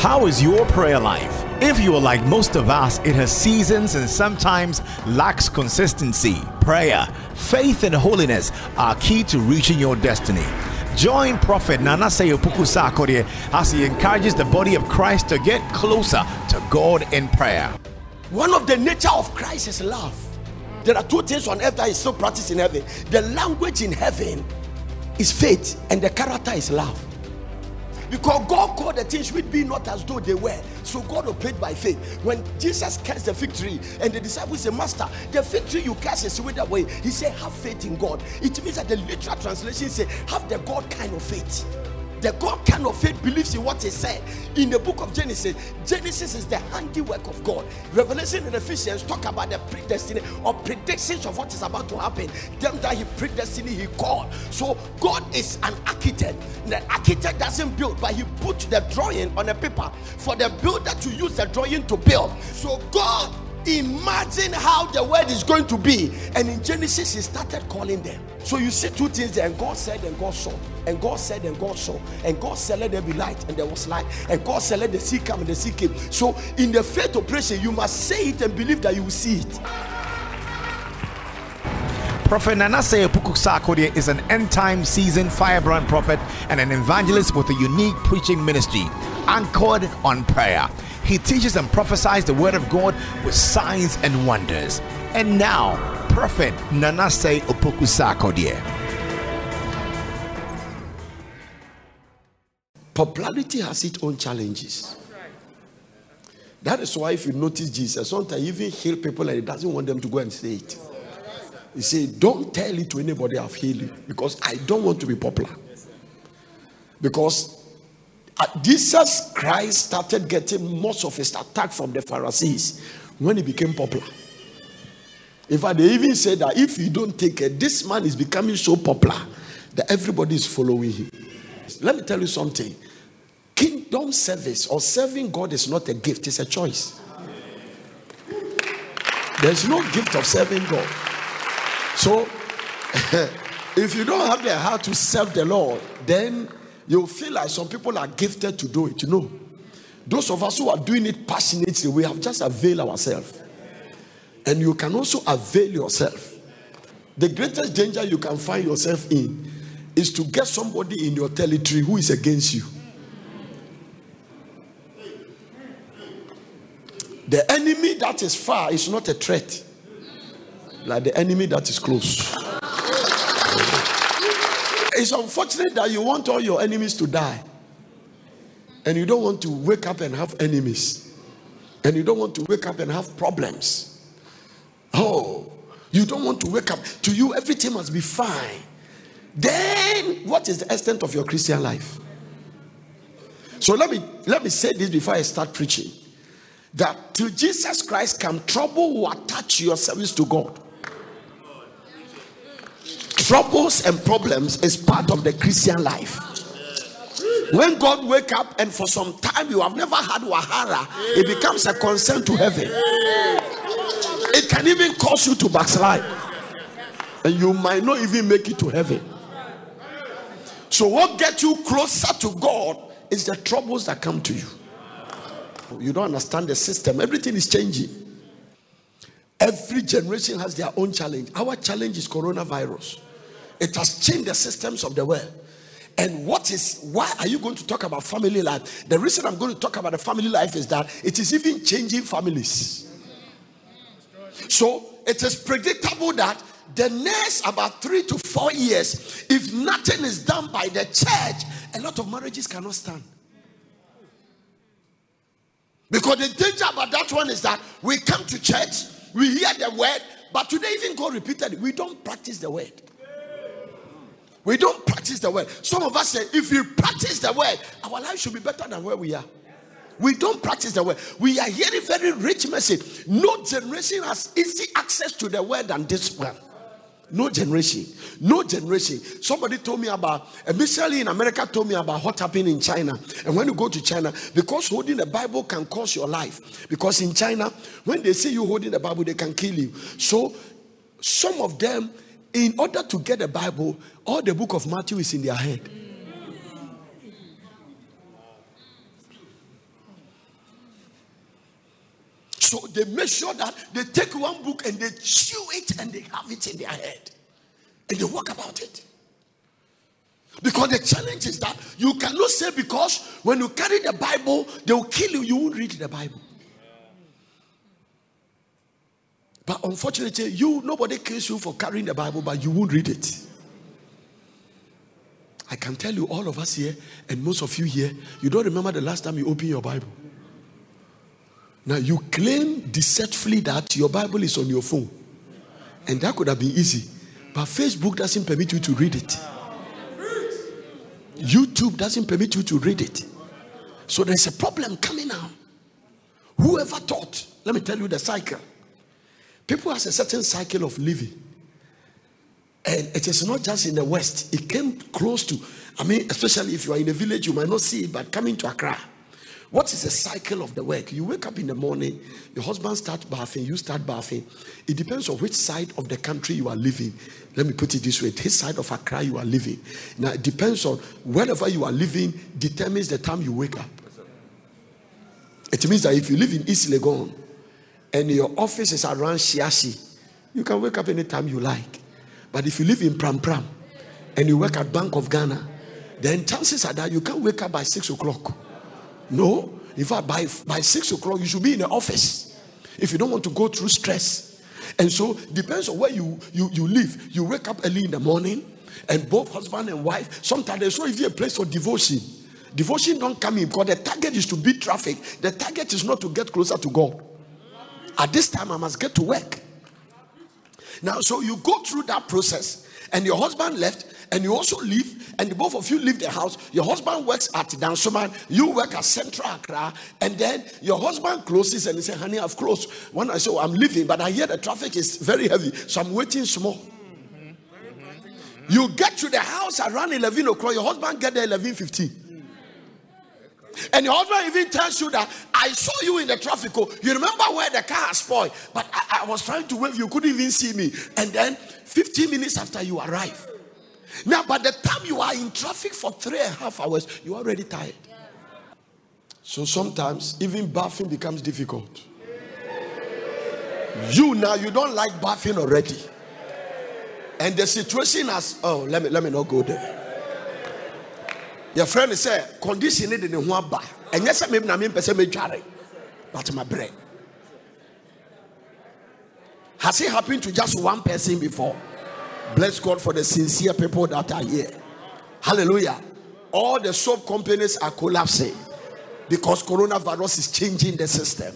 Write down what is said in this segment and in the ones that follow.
How is your prayer life? If you are like most of us, it has seasons and sometimes lacks consistency. Prayer, faith, and holiness are key to reaching your destiny. Join Prophet Nana Seyopuku Sarkodie as he encourages the body of Christ to get closer to God in prayer. One of the nature of Christ is love. There are two things on earth that is still practiced in heaven. The language in heaven is faith, and the character is love. Because God called the things which be not as though they were. So God obeyed by faith. When Jesus cursed the fig tree and the disciples said, Master, the fig tree you curse is with way. He said, Have faith in God. It means that the literal translation say, Have the God kind of faith. The God kind of faith believes in what He said in the book of Genesis. Genesis is the handiwork of God. Revelation and Ephesians talk about the predestiny or predictions of what is about to happen. Them that He predestined, He called. So God is an architect. The architect doesn't build, but He put the drawing on a paper for the builder to use the drawing to build. So God imagine how the world is going to be. And in Genesis, he started calling them. So you see two things there. And God said, and God saw. And God said, and God saw. And God said, let there be light. And there was light. And God said, let the sea come. And the sea came. So in the faith operation, you must say it and believe that you will see it. Prophet Nanase Puku Sarkodie is an end time seasoned firebrand prophet and an evangelist with a unique preaching ministry anchored on prayer. He teaches and prophesies the word of God with signs and wonders. And now, Prophet Nanase Opoku Sarkodie. Popularity has its own challenges. That is why, if you notice Jesus, sometimes even heal people and he doesn't want them to go and say it. He said, Don't tell it to anybody I've healed you because I don't want to be popular. Because Uh, Jesus Christ started getting most of his attack from the Pharisees when he became popular. In fact, they even said that if you don't take it, this man is becoming so popular that everybody is following him. Let me tell you something kingdom service or serving God is not a gift, it's a choice. There's no gift of serving God. So, if you don't have the heart to serve the Lord, then you feel like some people are gifted to do it. You know, those of us who are doing it passionately, we have just availed ourselves. And you can also avail yourself. The greatest danger you can find yourself in is to get somebody in your territory who is against you. The enemy that is far is not a threat, like the enemy that is close. It's unfortunate that you want all your enemies to die. And you don't want to wake up and have enemies. And you don't want to wake up and have problems. Oh, you don't want to wake up. To you, everything must be fine. Then, what is the extent of your Christian life? So let me let me say this before I start preaching. That till Jesus Christ come, trouble will attach your service to God troubles and problems is part of the Christian life. When God wake up and for some time you have never had wahara, it becomes a concern to heaven. It can even cause you to backslide, and you might not even make it to heaven. So, what gets you closer to God is the troubles that come to you. You don't understand the system, everything is changing. Every generation has their own challenge. Our challenge is coronavirus. It has changed the systems of the world. And what is why are you going to talk about family life? The reason I'm going to talk about the family life is that it is even changing families. So it is predictable that the next about three to four years, if nothing is done by the church, a lot of marriages cannot stand. Because the danger about that one is that we come to church, we hear the word, but today even God repeated, we don't practice the word. We don't practice the word. Some of us say, if we practice the word, our life should be better than where we are. We don't practice the word. We are hearing very rich message. No generation has easy access to the word than this one. No generation. No generation. Somebody told me about missionary in America told me about what happened in China. And when you go to China, because holding the Bible can cost your life. Because in China, when they see you holding the Bible, they can kill you. So some of them in order to get the Bible, all the book of Matthew is in their head. So they make sure that they take one book and they chew it and they have it in their head. And they work about it. Because the challenge is that you cannot say because when you carry the Bible, they will kill you, you won't read the Bible. But unfortunately, you nobody kills you for carrying the Bible, but you won't read it. I can tell you, all of us here, and most of you here, you don't remember the last time you opened your Bible. Now, you claim deceitfully that your Bible is on your phone, and that could have been easy, but Facebook doesn't permit you to read it. YouTube doesn't permit you to read it. So there's a problem coming now. Whoever thought, let me tell you the cycle. People has a certain cycle of living. And it is not just in the West, it came close to, I mean, especially if you are in a village, you might not see it, but coming to Accra. What is the cycle of the work? You wake up in the morning, your husband starts bathing, you start bathing. It depends on which side of the country you are living. Let me put it this way: this side of Accra you are living. Now it depends on wherever you are living determines the time you wake up. It means that if you live in East Legon and your office is around Shiashie, you can wake up anytime you like. But if you live in Pram Pram and you work at Bank of Ghana, then chances are that you can't wake up by six o'clock. No. In fact, by, by six o'clock, you should be in the office if you don't want to go through stress. And so, depends on where you, you, you live. You wake up early in the morning, and both husband and wife, sometimes there's not even a place for devotion. Devotion don't come in because the target is to beat traffic. The target is not to get closer to God. At this time, I must get to work. Now, so you go through that process, and your husband left, and you also leave, and both of you leave the house. Your husband works at Dansoman, you work at Central Accra, and then your husband closes and he says, Honey, I've closed. When I say, oh, I'm leaving, but I hear the traffic is very heavy, so I'm waiting small. Mm-hmm. Mm-hmm. You get to the house around 11 o'clock, your husband get there 11 15. And your husband even tells you that I saw you in the traffic. Oh, you remember where the car spoiled, but I, I was trying to wave, you couldn't even see me. And then 15 minutes after you arrive. Now, by the time you are in traffic for three and a half hours, you're already tired. So sometimes even bathing becomes difficult. You now you don't like bathing already. And the situation has oh let me let me not go there. Your friend said condition in the aba. And yes, maybe na me pese me dware. But my bread. Has it happened to just one person before? Bless God for the sincere people that are here. Hallelujah. All the soap companies are collapsing because coronavirus is changing the system.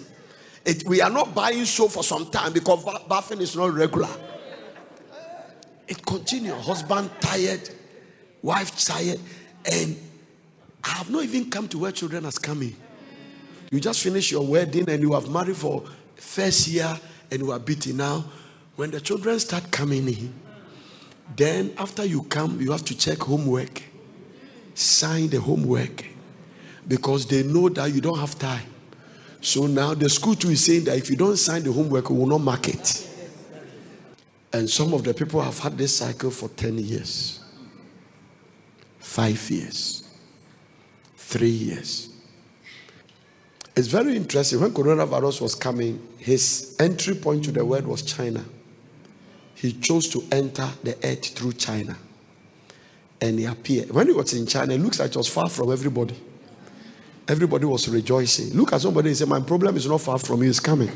It, we are not buying soap for some time because bathing is not regular. It continues. Husband tired, wife tired, and I have not even come to where children has coming. You just finished your wedding and you have married for first year and you are beating now. When the children start coming in, then, after you come, you have to check homework, sign the homework because they know that you don't have time. So now the school too is saying that if you don't sign the homework, we will not mark it. And some of the people have had this cycle for 10 years, five years, three years. It's very interesting. When coronavirus was coming, his entry point to the world was China he chose to enter the earth through China. And he appeared. When he was in China, it looks like it was far from everybody. Everybody was rejoicing. Look at somebody and say, My problem is not far from you, it's coming.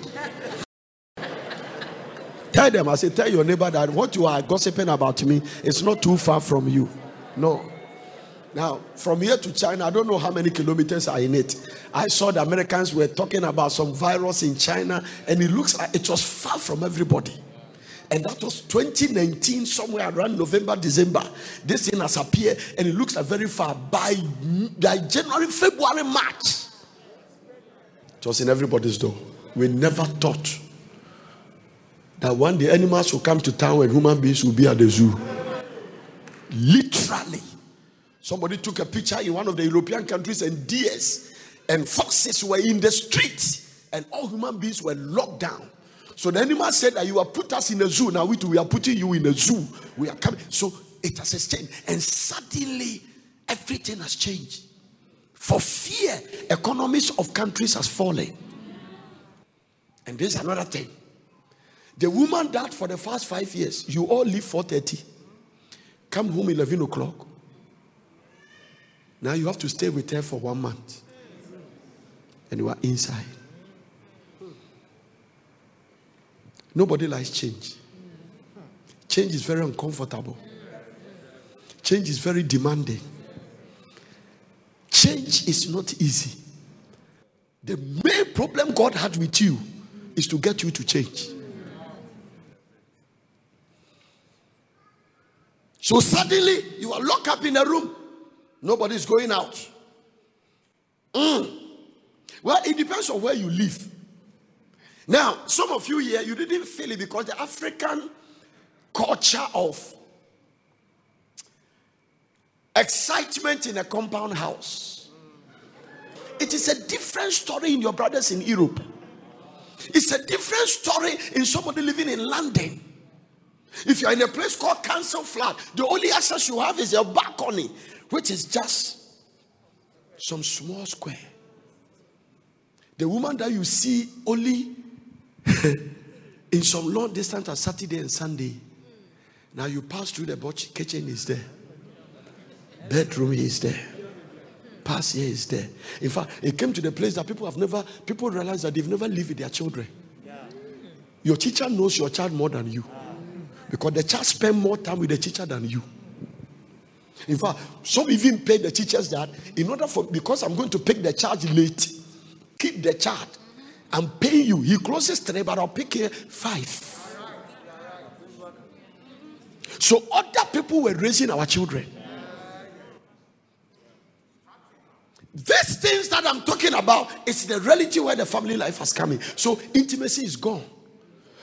tell them, I say, tell your neighbor that what you are gossiping about me is not too far from you. No. Now, from here to China, I don't know how many kilometers are in it. I saw the Americans were talking about some virus in China, and it looks like it was far from everybody. And that was 2019, somewhere around November, December. This thing has appeared and it looks like very far. By, by January, February, March, it was in everybody's door. We never thought that one day animals will come to town and human beings will be at the zoo. Literally. Somebody took a picture in one of the European countries and deers and foxes were in the streets and all human beings were locked down. So the animal said that you have put us in a zoo. Now we too, we are putting you in a zoo. We are coming. So it has changed. And suddenly everything has changed. For fear, economies of countries has fallen. And there's another thing. The woman that for the first five years, you all leave 4:30, come home 11 o'clock. Now you have to stay with her for one month. And you are inside. Nobody likes change. Change is very uncomfortable. Change is very demanding. Change is not easy. The main problem God had with you is to get you to change. So suddenly you are locked up in a room. Nobody's going out. Mm. Well, it depends on where you live. Now, some of you here, you didn't feel it because the African culture of excitement in a compound house. It is a different story in your brothers in Europe. It's a different story in somebody living in London. If you're in a place called Council Flat, the only access you have is your balcony, which is just some small square. The woman that you see only in some long distance on Saturday and Sunday. Now you pass through the kitchen is there. Bedroom is there. Pass here is there. In fact, it came to the place that people have never, people realize that they've never lived with their children. Your teacher knows your child more than you. Because the child spend more time with the teacher than you. In fact, some even pay the teachers that in order for because I'm going to pick the child late, keep the child. I'm paying you. He closes three, but I'll pick here five. So other people were raising our children. These things that I'm talking about is the reality where the family life has come in. So intimacy is gone.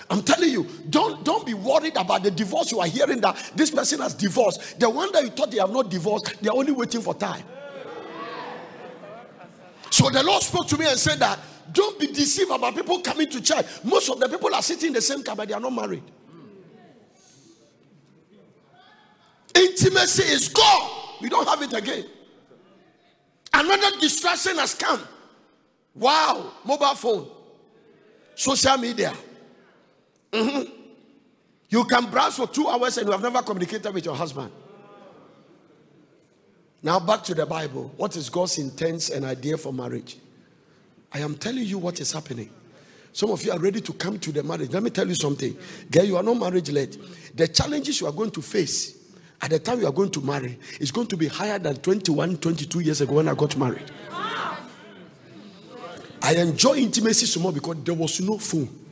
I'm telling you, don't don't be worried about the divorce you are hearing that this person has divorced. The one that you thought they have not divorced, they are only waiting for time. So the Lord spoke to me and said that don't be deceived about people coming to church. Most of the people are sitting in the same car, but they are not married. Intimacy is gone. We don't have it again. Another distraction has come. Wow, mobile phone, social media. Mm-hmm. You can browse for two hours and you have never communicated with your husband. Now, back to the Bible. What is God's intent and idea for marriage? I am telling you what is happening. Some of you are ready to come to the marriage. Let me tell you something. Girl, you are not marriage led. The challenges you are going to face at the time you are going to marry is going to be higher than 21, 22 years ago when I got married. I enjoy intimacy so much because there was no phone.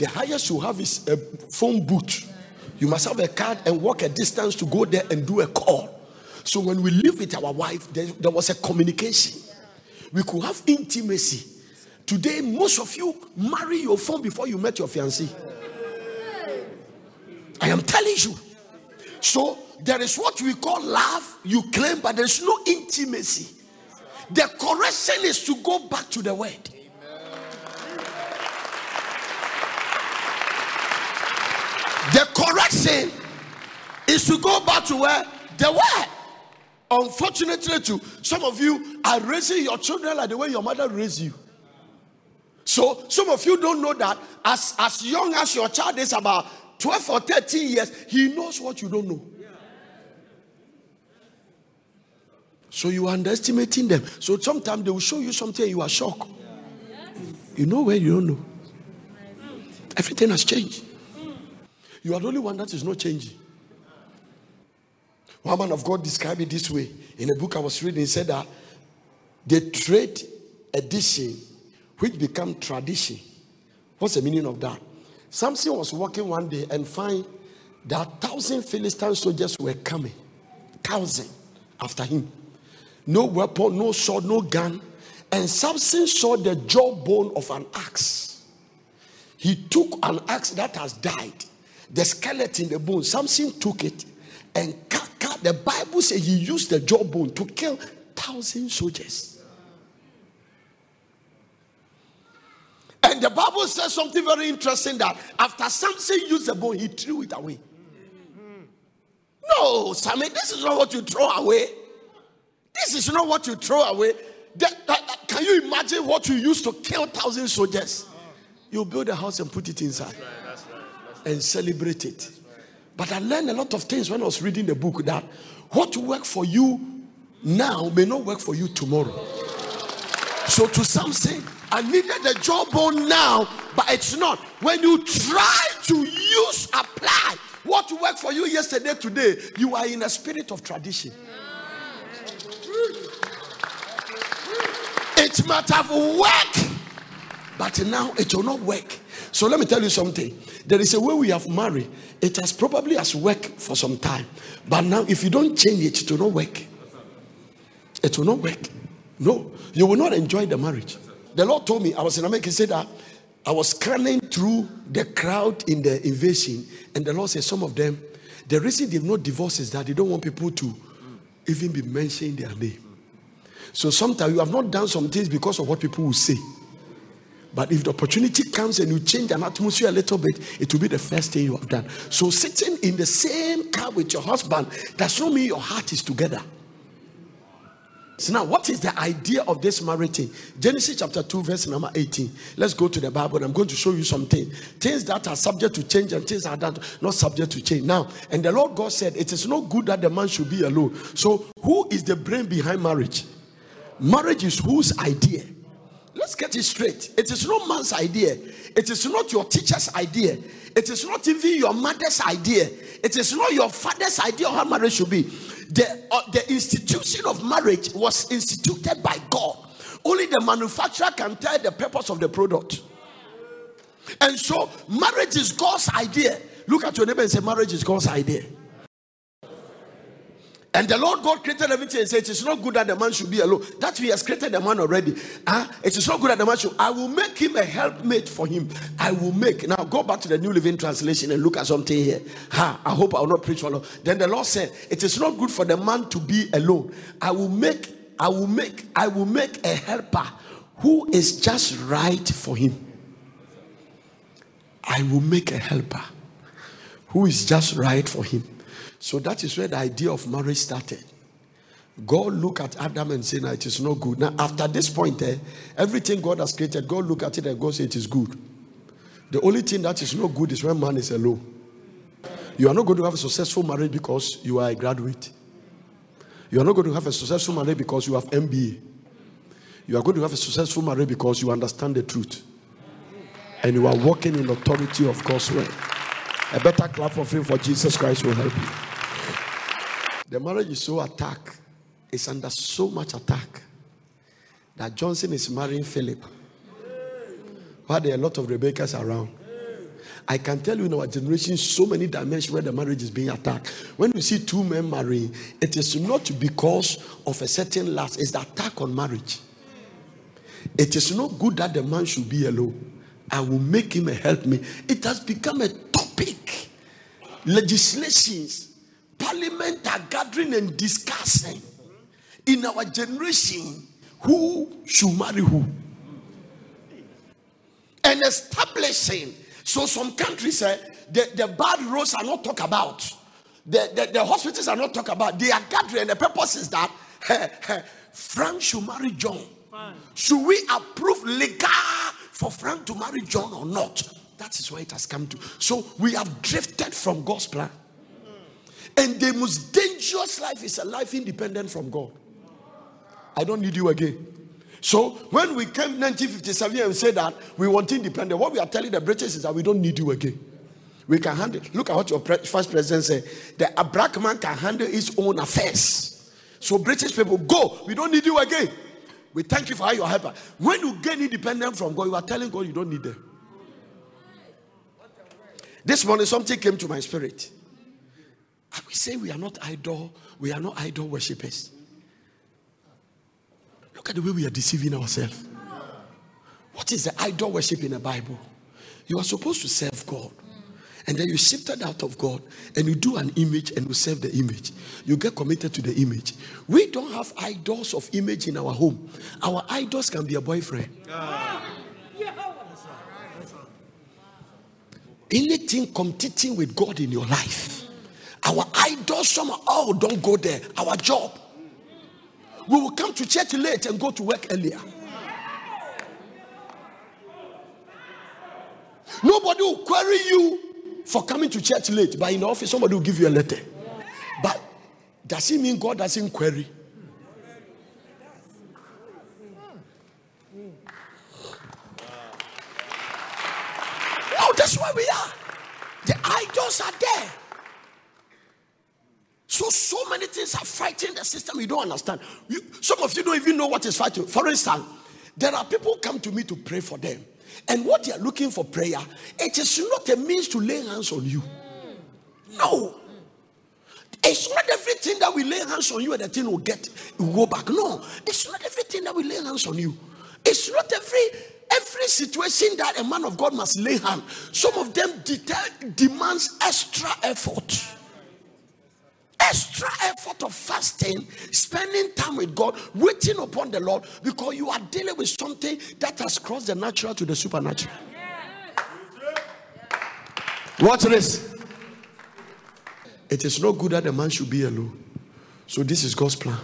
The highest you have is a phone booth. You must have a card and walk a distance to go there and do a call. So when we live with our wife, there, there was a communication we could have intimacy. Today, most of you marry your phone before you met your fiancé. I am telling you. So there is what we call love, you claim, but there's no intimacy. The correction is to go back to the word. The correction is to go back to where the word. Unfortunately, too, some of you are raising your children like the way your mother raised you. So some of you don't know that as, as young as your child is about 12 or 13 years, he knows what you don't know. So you are underestimating them. So sometimes they will show you something you are shocked. You know where you don't know. Everything has changed. You are the only one that is not changing. One man of God described it this way in a book I was reading. He said that the trade edition, which become tradition. What's the meaning of that? Samson was walking one day and find that thousand Philistine soldiers were coming, thousand after him. No weapon, no sword, no gun. And Samson saw the jawbone of an axe. He took an axe that has died, the skeleton, the bone. Samson took it and cut the Bible says he used the jawbone to kill thousand soldiers. And the Bible says something very interesting that after Samson used the bone, he threw it away. No, Sammy, this is not what you throw away. This is not what you throw away. The, can you imagine what you used to kill thousand soldiers? You build a house and put it inside and celebrate it. But I learned a lot of things when I was reading the book that what work for you now may not work for you tomorrow. So to some say, I needed a jawbone now, but it's not. When you try to use, apply what worked for you yesterday, today, you are in a spirit of tradition. It might have worked, but now it will not work. So let me tell you something. There is a way we have married. It has probably has worked for some time, but now if you don't change it, it will not work. It will not work. No, you will not enjoy the marriage. The Lord told me, I was in America, he said that I was scanning through the crowd in the invasion, and the Lord said, Some of them, the reason they've not divorced is that they don't want people to even be mentioning their name. So sometimes you have not done some things because of what people will say. But if the opportunity comes and you change an atmosphere a little bit, it will be the first thing you have done. So sitting in the same car with your husband does not mean your heart is together. So now, what is the idea of this marriage thing? Genesis chapter 2, verse number 18. Let's go to the Bible and I'm going to show you something. Things that are subject to change and things that are not subject to change. Now, and the Lord God said, It is not good that the man should be alone. So, who is the brain behind marriage? Marriage is whose idea? Let's get it straight. It is no man's idea. It is not your teacher's idea. It is not even your mother's idea. It is not your father's idea of how marriage should be the, uh, the institution of marriage was instituted by God. Only the manufacturer can tell the purpose of the product. And so, marriage is God's idea. Look at your neighbor and say, Marriage is God's idea. And the Lord God created everything and said, It is not good that the man should be alone. That He has created the man already. Uh, it is not good that the man should. I will make him a helpmate for him. I will make. Now go back to the New Living Translation and look at something here. Ha, I hope I will not preach for long. Then the Lord said, It is not good for the man to be alone. I will make, I will make, I will make a helper who is just right for him. I will make a helper who is just right for him. So that is where the idea of marriage started. God look at Adam and say, "No, it is not good." Now, after this point, eh, everything God has created, God look at it and God say it is good. The only thing that is not good is when man is alone. You are not going to have a successful marriage because you are a graduate. You are not going to have a successful marriage because you have MBA. You are going to have a successful marriage because you understand the truth. And you are walking in the authority of God's word. A better clap for him for Jesus Christ will help you. The marriage is so attacked, it's under so much attack that Johnson is marrying Philip. But there are a lot of Rebecca's around. I can tell you in our generation so many dimensions where the marriage is being attacked. When you see two men marrying, it is not because of a certain lust, it's the attack on marriage. It is not good that the man should be alone. I will make him a help me. It has become a topic. Legislations parliament are gathering and discussing in our generation who should marry who. And establishing so some countries uh, the, the bad roads are not talked about. The, the, the hospitals are not talked about. They are gathering the purpose is that frank should marry john. Should we approve legal for frank to marry john or not that is where it has come to so we have drifted from god's plan and the most dangerous life is a life independent from God. I don't need you again. So when we came 1957 and said that we want independence, what we are telling the British is that we don't need you again. We can handle. Look at what your first president said. The a black man can handle his own affairs. So British people go. We don't need you again. We thank you for how you help us. When you gain independence from God, you are telling God you don't need them. This morning something came to my spirit. And we say we are not idol, we are not idol worshippers. Look at the way we are deceiving ourselves. What is the idol worship in the Bible? You are supposed to serve God. And then you shifted out of God and you do an image and you serve the image. You get committed to the image. We don't have idols of image in our home. Our idols can be a boyfriend. anything competing with God in your life, our idols somehow oh, don't go there. Our job. We will come to church late and go to work earlier. Nobody will query you for coming to church late, but in the office, somebody will give you a letter. But does it mean God doesn't query? No, that's where we are. The idols are there. So, so many things are fighting the system you don't understand. You, some of you don't even know what is fighting. For instance, there are people come to me to pray for them. And what they are looking for prayer, it is not a means to lay hands on you. No. It's not everything that we lay hands on you and the thing will get will go back. No, it's not everything that we lay hands on you. It's not every every situation that a man of God must lay hand. Some of them det- demands extra effort. Extra effort of fasting, spending time with God, waiting upon the Lord, because you are dealing with something that has crossed the natural to the supernatural. Watch this. It is not good that a man should be alone. So this is God's plan.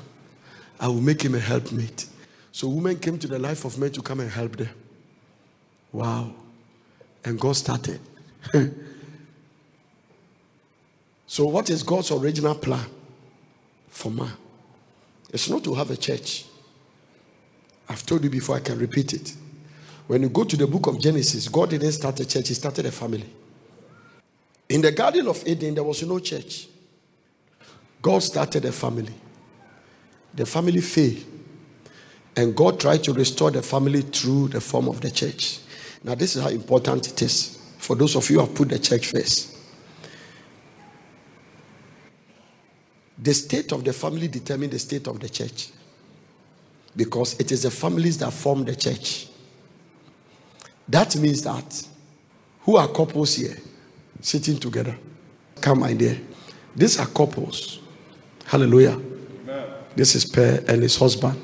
I will make him a helpmate. So women came to the life of men to come and help them. Wow. And God started. so what is God's original plan for man? It's not to have a church. I've told you before, I can repeat it. When you go to the book of Genesis, God didn't start a church, He started a family. In the Garden of Eden, there was no church. God started a family. The family failed. And God tried to restore the family through the form of the church. Now, this is how important it is for those of you who have put the church first. The state of the family determines the state of the church because it is the families that form the church. That means that who are couples here sitting together? Come, my dear. These are couples. Hallelujah. Amen. This is Per and his husband.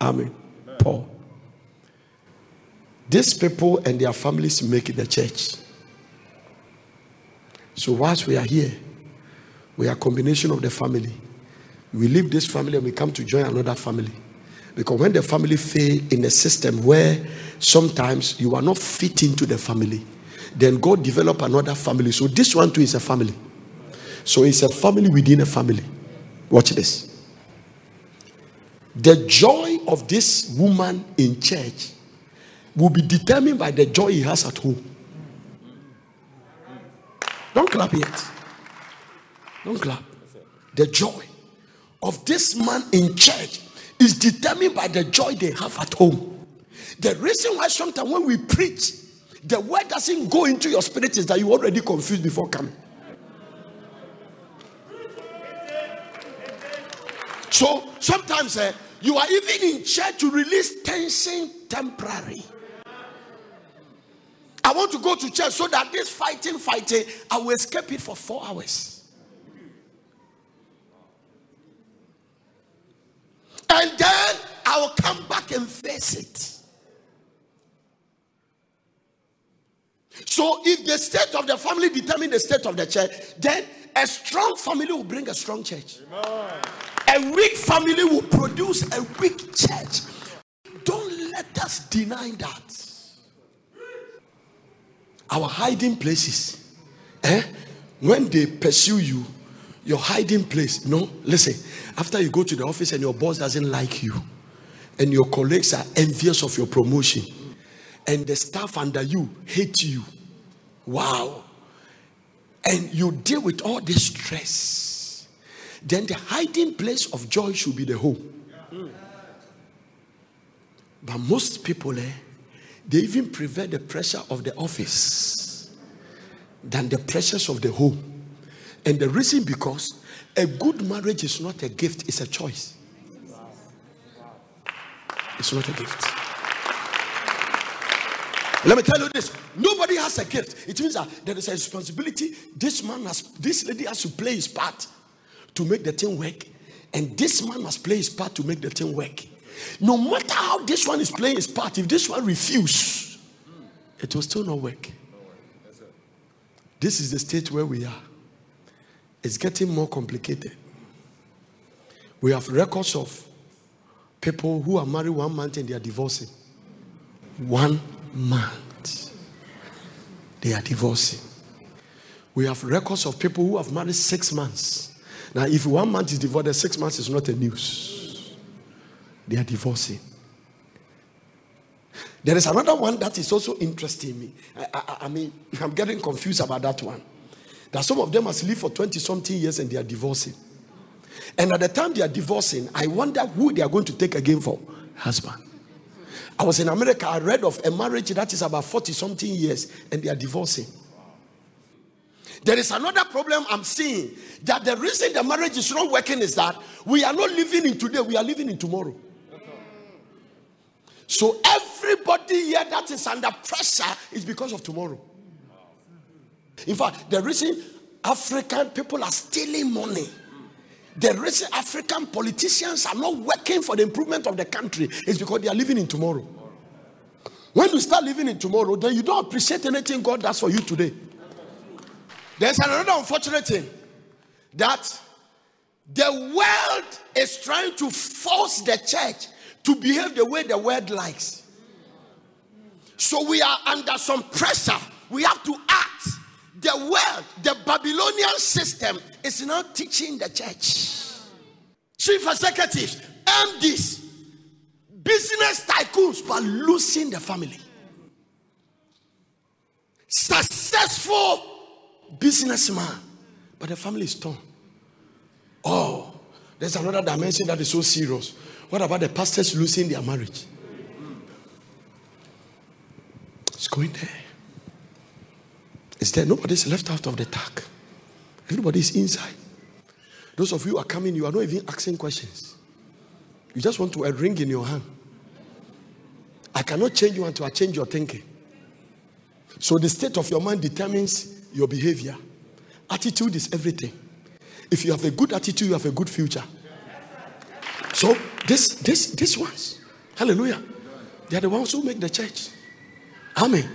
Amen. Paul. These people and their families make the church. So whilst we are here, we are a combination of the family. We leave this family and we come to join another family. Because when the family fail in a system where sometimes you are not fit into the family, then God develop another family. So this one too is a family. So it's a family within a family. Watch this. The joy of this woman in church will be determined by the joy he has at home. Don't clap yet. Don't clap. The joy of this man in church is determined by the joy they have at home. The reason why sometimes when we preach, the word doesn't go into your spirit is that you already confused before coming. So sometimes uh, you are even in church to release tension temporary. I want to go to church so that this fighting, fighting, I will escape it for four hours. And then I will come back and face it. So, if the state of the family determine the state of the church, then a strong family will bring a strong church. A weak family will produce a weak church. Don't let us deny that. Our hiding places, eh? When they pursue you, your hiding place. No, listen. After you go to the office and your boss doesn't like you, and your colleagues are envious of your promotion, and the staff under you hate you. Wow. And you deal with all this stress. Then the hiding place of joy should be the home. But most people, eh, they even prefer the pressure of the office than the pressures of the home. And the reason because a good marriage is not a gift, it's a choice. It's not a gift. Let me tell you this nobody has a gift. It means that there is a responsibility. This man has, this lady has to play his part to make the thing work, and this man must play his part to make the thing work. No matter how this one is playing his part, if this one refuses, it will still not work. This is the state where we are. It's getting more complicated. We have records of people who are married one month and they are divorcing. One month. they are divorcing. We have records of people who have married six months. Now, if one month is divorced, six months is not a news. They are divorcing. There is another one that is also interesting me. I, I, I mean, I'm getting confused about that one. That some of them must live for 20 something years and they are divorcing. And at the time they are divorcing, I wonder who they are going to take again for husband. I was in America, I read of a marriage that is about 40 something years and they are divorcing. There is another problem I'm seeing that the reason the marriage is not working is that we are not living in today, we are living in tomorrow. So everybody here that is under pressure is because of tomorrow. In fact, the reason African people are stealing money, the reason African politicians are not working for the improvement of the country is because they are living in tomorrow. When you start living in tomorrow, then you don't appreciate anything God does for you today. There's another unfortunate thing that the world is trying to force the church to behave the way the world likes. So we are under some pressure. We have to act the world, the Babylonian system is now teaching the church. Chief executives, MDs, business tycoons, but losing the family. Successful businessman, but the family is torn. Oh, there's another dimension that is so serious. What about the pastors losing their marriage? It's going there is there. Nobody's left out of the tag. Everybody's inside. Those of you are coming, you are not even asking questions. You just want to a ring in your hand. I cannot change you until I change your thinking. So the state of your mind determines your behavior. Attitude is everything. If you have a good attitude, you have a good future. So this this this ones, hallelujah. They are the ones who make the church. Amen.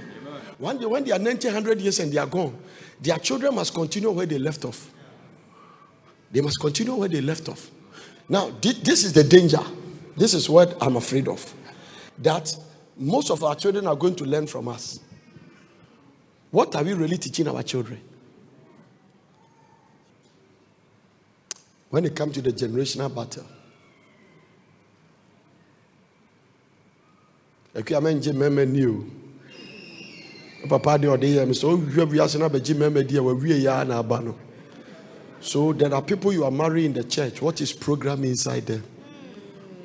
One day, when they are 90, 100 years and they are gone, their children must continue where they left off. They must continue where they left off. Now, this is the danger. This is what I'm afraid of. That most of our children are going to learn from us. What are we really teaching our children? When it comes to the generational battle, papa de ɔde yɛ mi sɛ owia wiase na abɛgye mɛmɛ di a wawie ya na aba no. So there are people you are marrying in the church what is programmed inside them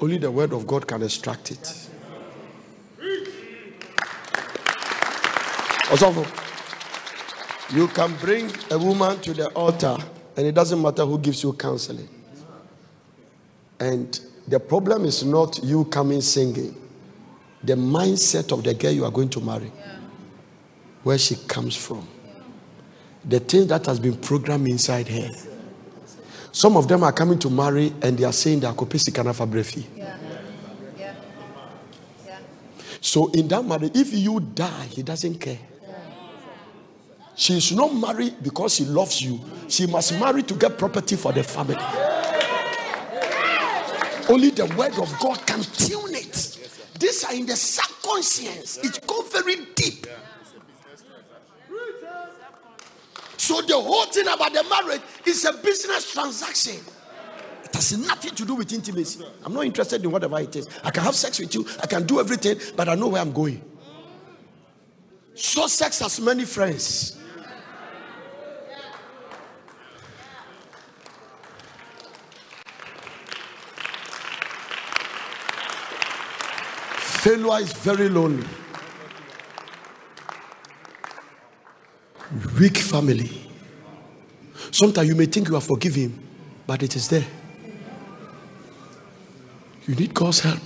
only the word of god can extract it. Also you can bring a woman to the altar and it doesn't matter who gives you counseling. And the problem is not you coming singing the mindset of the girl you are going to marry yeah where she comes from, the thing that has been programmed inside her. Some of them are coming to marry and they are saying they are brefi. Yeah. Yeah. Yeah. So in that marriage, if you die, he doesn't care. She is not married because she loves you. She must marry to get property for the family. Only the word of God can tune it. These are in the subconscious. It goes very deep. So the whole thing about the marriage is a business transaction. It has nothing to do with intimacy. I'm not interested in whatever it is. I can have sex with you, I can do everything, but I know where I'm going. So sex has many friends. Failure is very lonely. Weak family. Sometimes you may think you are forgiven, but it is there. You need God's help.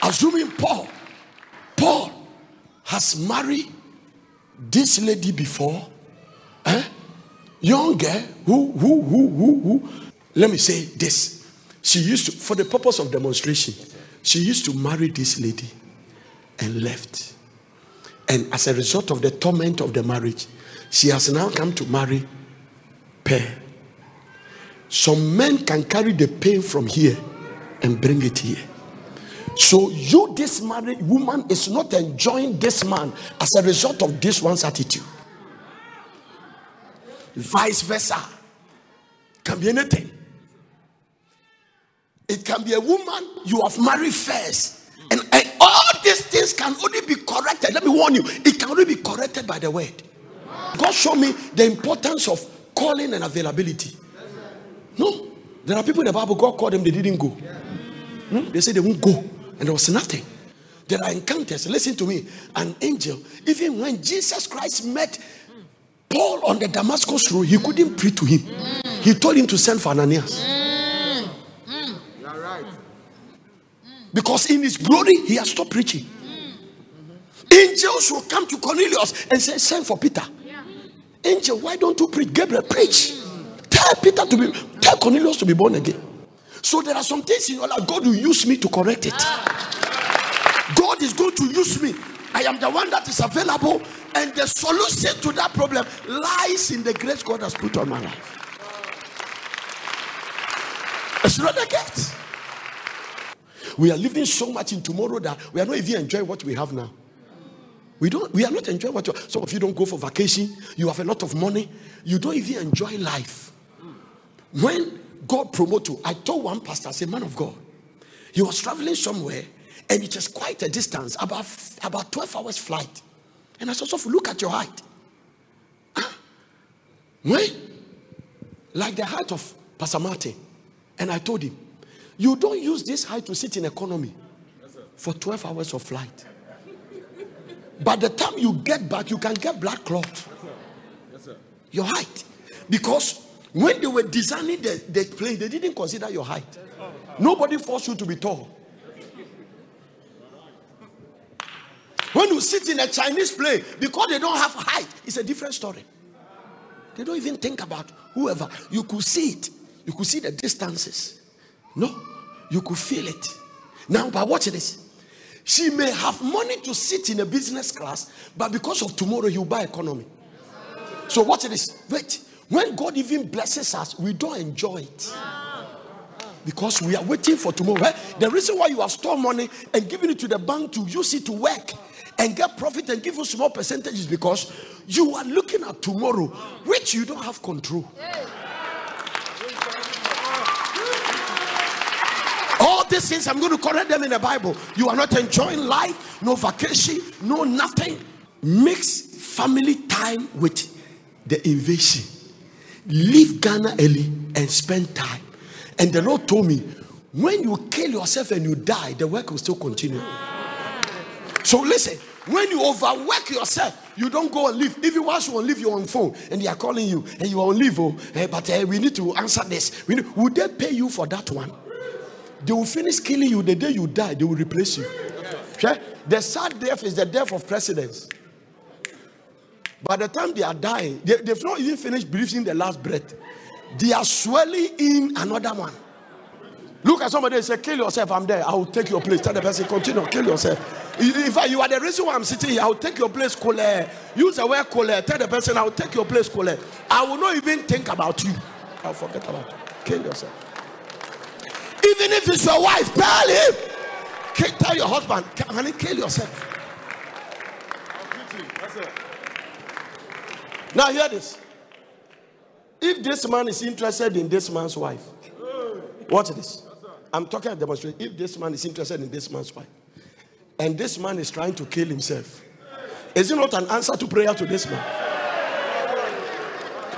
Assuming Paul, Paul has married this lady before, eh? young girl who, who, who, who, who. Let me say this. She used to, for the purpose of demonstration, she used to marry this lady and left. And as a result of the torment of the marriage, she has now come to marry Per. Some men can carry the pain from here and bring it here. So, you, this married woman, is not enjoying this man as a result of this one's attitude. vice versa. Can be anything. It can be a woman you have married first. These things can only be corrected. Let me warn you, it can only be corrected by the word. God showed me the importance of calling and availability. No, there are people in the Bible, God called them, they didn't go. Hmm? They said they won't go, and there was nothing. There are encounters. Listen to me. An angel, even when Jesus Christ met Paul on the Damascus road, he couldn't pray to him. He told him to send for Ananias. Because in his glory, he has stopped preaching. Angels will come to Cornelius and say, Send for Peter. Angel, why don't you preach? Gabriel, preach. Tell Peter to be, tell Cornelius to be born again. So there are some things in your life, God will use me to correct it. God is going to use me. I am the one that is available, and the solution to that problem lies in the grace God has put on my life. It's not a gift. We are living so much in tomorrow that we are not even enjoying what we have now. We don't. We are not enjoying what. Some of you don't go for vacation. You have a lot of money. You don't even enjoy life. When God promote you, I told one pastor, I said, "Man of God, he was traveling somewhere, and it is quite a distance, about about twelve hours flight." And I said, "So look at your height. Ah. When, like the height of Pastor Martin, and I told him, you don't use this height to sit in economy for 12 hours of flight. By the time you get back, you can get black cloth. Your height. Because when they were designing the, the plane, they didn't consider your height. Nobody forced you to be tall. When you sit in a Chinese plane, because they don't have height, it's a different story. They don't even think about whoever. You could see it, you could see the distances. No, you could feel it. Now, but watch this. She may have money to sit in a business class, but because of tomorrow, you buy economy. So watch this. Wait. When God even blesses us, we don't enjoy it. Because we are waiting for tomorrow. Eh, the reason why you have stored money and given it to the bank to use it to work and get profit and give you small percentages because you are looking at tomorrow, which you don't have control. All these things, I'm going to correct them in the Bible. You are not enjoying life, no vacation, no nothing. Mix family time with the invasion. Leave Ghana early and spend time. And the Lord told me, when you kill yourself and you die, the work will still continue. So listen, when you overwork yourself, you don't go and leave. Even once you leave, you're on phone and they are calling you and you are on leave. Oh, eh, but uh, we need to answer this. We need, would they pay you for that one? They will finish killing you the day you die, they will replace you. Okay? The sad death is the death of presidents. By the time they are dying, they, they've not even finished breathing the last breath. They are swelling in another one. Look at somebody and say, Kill yourself. I'm there. I will take your place. Tell the person, Continue, kill yourself. Fact, you are the reason why I'm sitting here. I will take your place, Kole. Use the word Kole. Tell the person, I will take your place, Kole. I will not even think about you. I'll forget about you. Kill yourself. Even if it's your wife, tell him. Tell your husband, honey, kill yourself. Now, hear this. If this man is interested in this man's wife, watch this. I'm talking a demonstration. If this man is interested in this man's wife, and this man is trying to kill himself, is it not an answer to prayer to this man?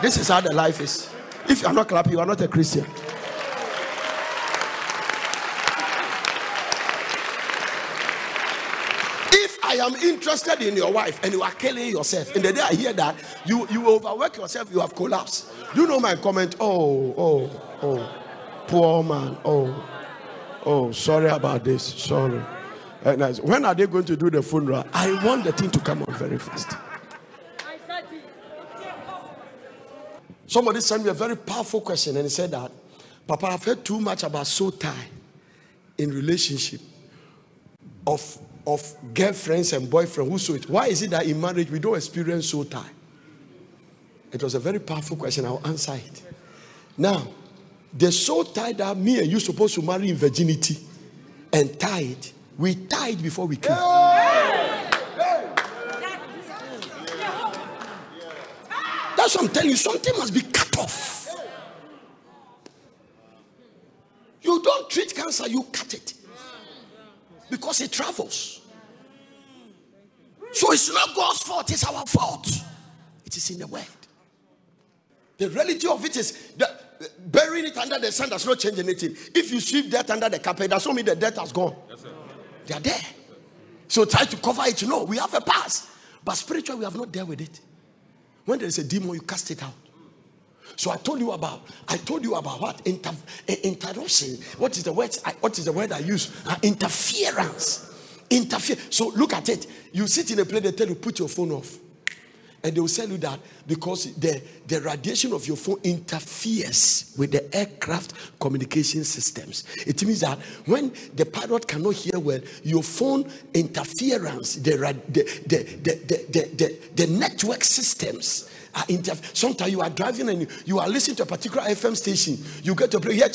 This is how the life is. If you are not clapping, you are not a Christian. I am interested in your wife and you are killing yourself. And the day I hear that, you, you overwork yourself, you have collapsed. You know my comment? Oh, oh, oh, poor man. Oh, oh, sorry about this. Sorry. And I, when are they going to do the funeral? I want the thing to come on very fast. Somebody sent me a very powerful question and he said that, Papa, I've heard too much about soul tie in relationship of of girlfriends and boyfriends who saw it. Why is it that in marriage we don't experience soul tie? It was a very powerful question. I'll answer it. Now, the soul tie that me and you supposed to marry in virginity and tied, we tied before we came. That's what I'm telling you. Something must be cut off. You don't treat cancer, you cut it because it travels. So it's not God's fault, it's our fault. It is in the word. The reality of it is that burying it under the sun does not change anything. If you sweep dirt under the carpet, that's only the dirt has gone. Yes, they are there. So try to cover it. No, we have a past. But spiritual, we have not dealt with it. When there is a demon, you cast it out. So I told you about, I told you about what? Inter, interruption. What is the word? What is the word I use? Uh, interference. Interfere. So look at it. You sit in a plane, they tell you, put your phone off. And they will tell you that because the, the radiation of your phone interferes with the aircraft communication systems. It means that when the pilot cannot hear well, your phone interference, the, the, the, the, the, the, the network systems are sometimes you are driving and you, you, are listening to a particular FM station. You get to a place, yeah,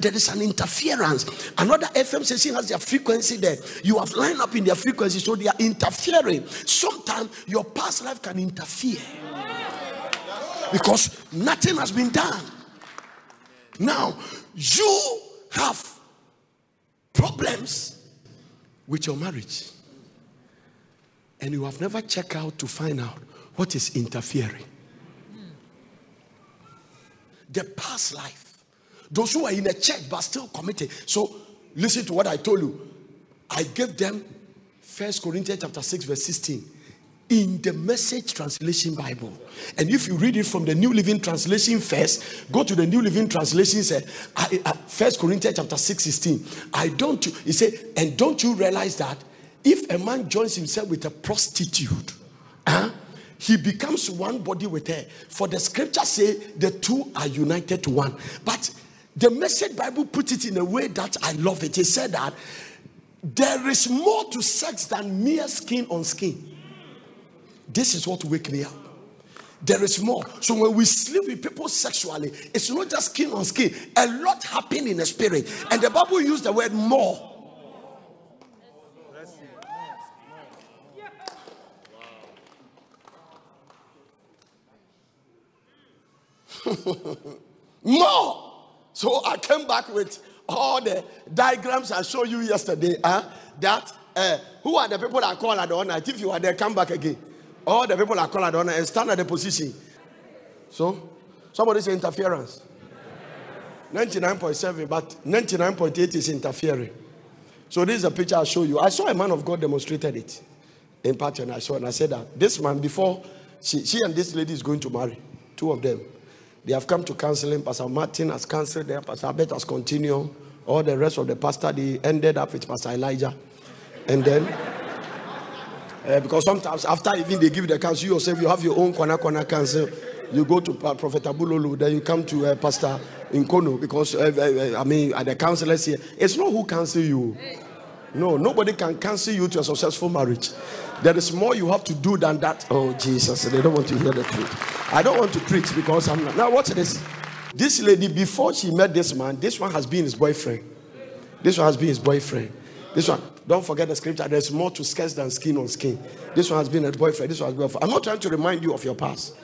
there is an interference. Another FM station has their frequency there. You have lined up in their frequency, so they are interfering. Sometimes your past life can interfere because nothing has been done. Now, you have problems with your marriage, and you have never checked out to find out what is interfering? The past life. Those who are in a church but still committed. So listen to what I told you. I gave them First Corinthians chapter 6, verse 16 in the message translation bible and if you read it from the new living translation first go to the new living translation say first corinthians chapter 6 16 i don't he said and don't you realize that if a man joins himself with a prostitute huh, he becomes one body with her. For the scripture say the two are united to one. But the message Bible put it in a way that I love it. It said that there is more to sex than mere skin on skin. This is what wake me up. There is more. So when we sleep with people sexually, it's not just skin on skin. A lot happen in the spirit. And the Bible used the word more. More. So I came back with all the diagrams I showed you yesterday. Huh? That uh, who are the people that call at the? If you are there, come back again. All the people that call at the and stand at the position. So somebody say interference. 99.7, but 99.8 is interfering. So this is a picture I'll show you. I saw a man of God demonstrated it in Patton. I saw and I said that this man before she, she and this lady is going to marry, two of them. They have come to counseling. Pastor Martin has counseled them. Pastor Abet has continued. All the rest of the pastor, they ended up with Pastor Elijah. And then, uh, because sometimes after even they give the counsel, you yourself, you have your own kwana kwana counsel. You go to uh, Prophet Abulolu, then you come to uh, Pastor Inkono, because, uh, I mean, at the counselors here, it's not who counsel you. No, nobody can counsel you to a successful marriage. There is more you have to do than that. Oh, Jesus, they don't want to hear the truth. I don't want to preach because I'm not. Now, watch this. This lady, before she met this man, this one has been his boyfriend. This one has been his boyfriend. This one, don't forget the scripture. There's more to sketch than skin on skin. This one has been a boyfriend. This one has been. I'm not trying to remind you of your past.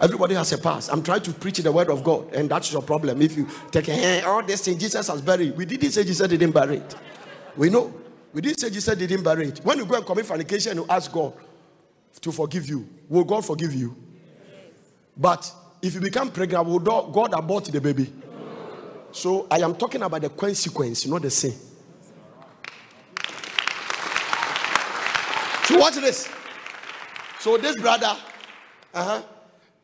Everybody has a past. I'm trying to preach the word of God, and that's your problem. If you take a hand, all this thing Jesus has buried. We didn't say Jesus didn't bury it. We know. We didn't say Jesus didn't bury it. When you go and commit fornication, you ask God to forgive you. Will God forgive you? But if you become pregnant, will God abort the baby? So I am talking about the consequence, not the sin. So watch this. So this brother, uh-huh,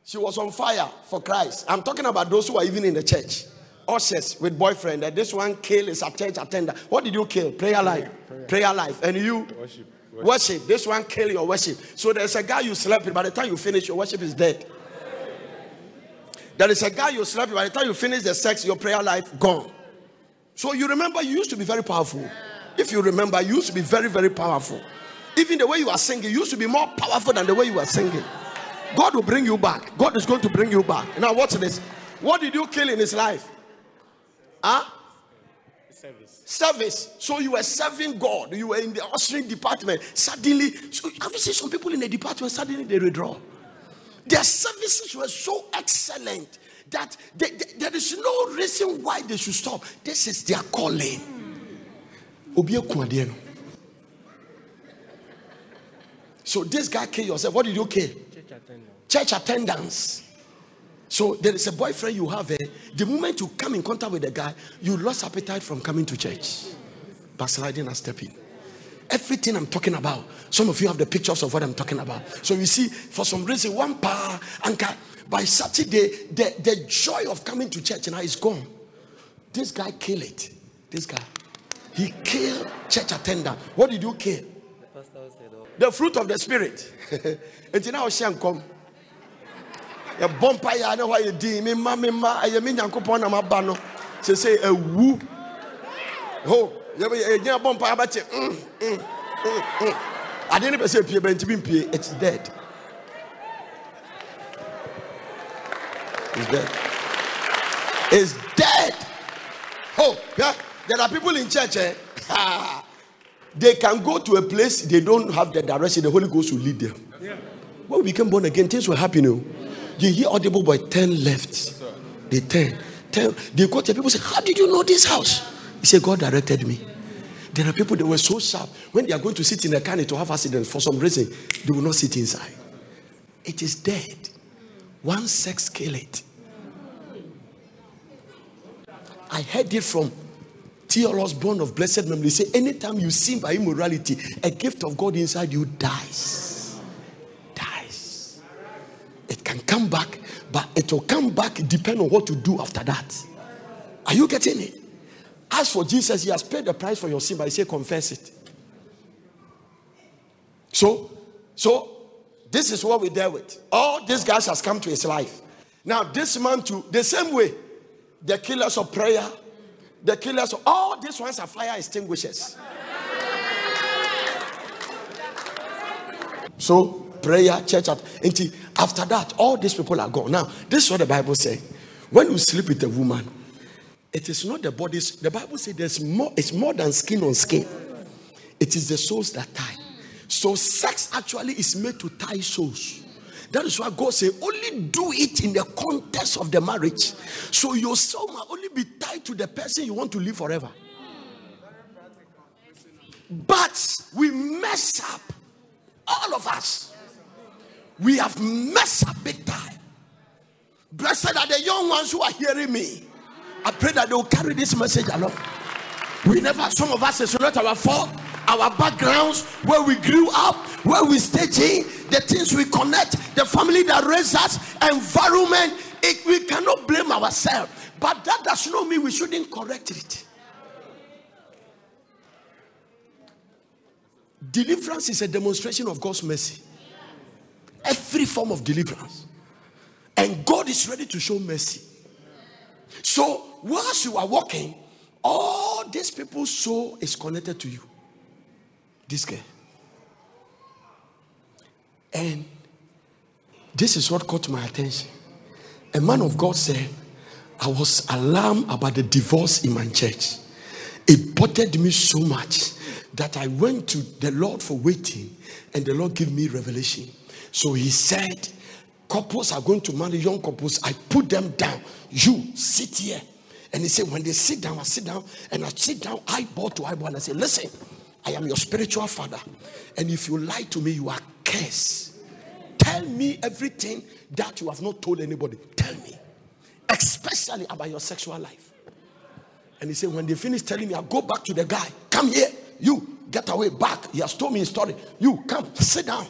she was on fire for Christ. I'm talking about those who are even in the church ushers with boyfriend that this one kill is a church attender. What did you kill? Prayer life. Prayer, prayer life. And you worship. worship. worship. This one kill your worship. So there's a guy you slept with. By the time you finish, your worship is dead. There is a guy you slept with. By the time you finish the sex, your prayer life gone. So you remember you used to be very powerful. If you remember, you used to be very, very powerful. Even the way you are singing used to be more powerful than the way you are singing. God will bring you back. God is going to bring you back. Now, watch this. What did you kill in his life? Huh? Service. Service. So you were serving God. You were in the ushering department. Suddenly, so have you seen some people in the department? Suddenly they withdraw. Their services were so excellent that they, they, there is no reason why they should stop. This is their calling. So this guy killed yourself. What did you kill? Church attendance. Church attendance. So there is a boyfriend you have. Eh? The moment you come in contact with a guy, you lost appetite from coming to church. Backsliding and stepping. Everything I'm talking about. Some of you have the pictures of what I'm talking about. So you see, for some reason, one power anchor by Saturday, the, the joy of coming to church now is gone. This guy killed it. This guy. He killed church attendant. What did you kill? The, the fruit of the spirit. and now she come. A bumper ya know why you did. Me, mamma, I am in Yankopon, I'm a bano. Say, a woo. Oh, yɛnyɛ bɔ mpa abɛkye adeɛ no pɛ sɛ pie bɛntimi mpie it's dead. It's dead. It's dead. Oh yeah. There are people in church eh? they can go to a place they don't have the direction the holy ghost will lead them. Yeah. when we became born again things were happening you hear audible boy turn left they turn turn they go to people say how did you know this house he said, God directed me. There are people that were so sharp. When they are going to sit in a car to have accident for some reason, they will not sit inside. It is dead. One sex kill it. I heard it from Theolos born of blessed memory. Say, anytime you sin by immorality, a gift of God inside you. Dies. It can come back, but it will come back depend on what you do after that. Are you getting it? As for Jesus, he has paid the price for your sin, but he said, confess it. So, so this is what we deal with. All these guys has come to his life. Now, this man too, the same way, the killers of prayer, the killers of all these ones are fire extinguishers. So prayer, church, until after that, all these people are gone. Now, this is what the Bible says. When you sleep with a woman, it is not the body. The Bible says there's more, it's more than skin on skin. It is the souls that tie. So sex actually is made to tie souls. That is why God say only do it in the context of the marriage. So your soul will only be tied to the person you want to live forever. But we mess up. All of us. We have messed up big time. Blessed are the young ones who are hearing me. I pray that they will carry this message along. We never, some of us, it's not our fault. Our backgrounds, where we grew up, where we stayed in, the things we connect, the family that raised us, environment, it, we cannot blame ourselves. But that does not mean we shouldn't correct it. Deliverance is a demonstration of God's mercy. Every form of deliverance. And God is ready to show mercy. So, whilst you are walking, all these people's soul is connected to you. This guy. And this is what caught my attention. A man of God said, I was alarmed about the divorce in my church. It bothered me so much that I went to the Lord for waiting, and the Lord gave me revelation. So he said, Couples are going to marry young couples. I put them down. You sit here. And he said, when they sit down, I sit down and I sit down eyeball to eyeball and I say, listen, I am your spiritual father. And if you lie to me, you are cursed. Tell me everything that you have not told anybody. Tell me. Especially about your sexual life. And he said, when they finish telling me, I go back to the guy. Come here. You get away back. He has told me his story. You come, sit down.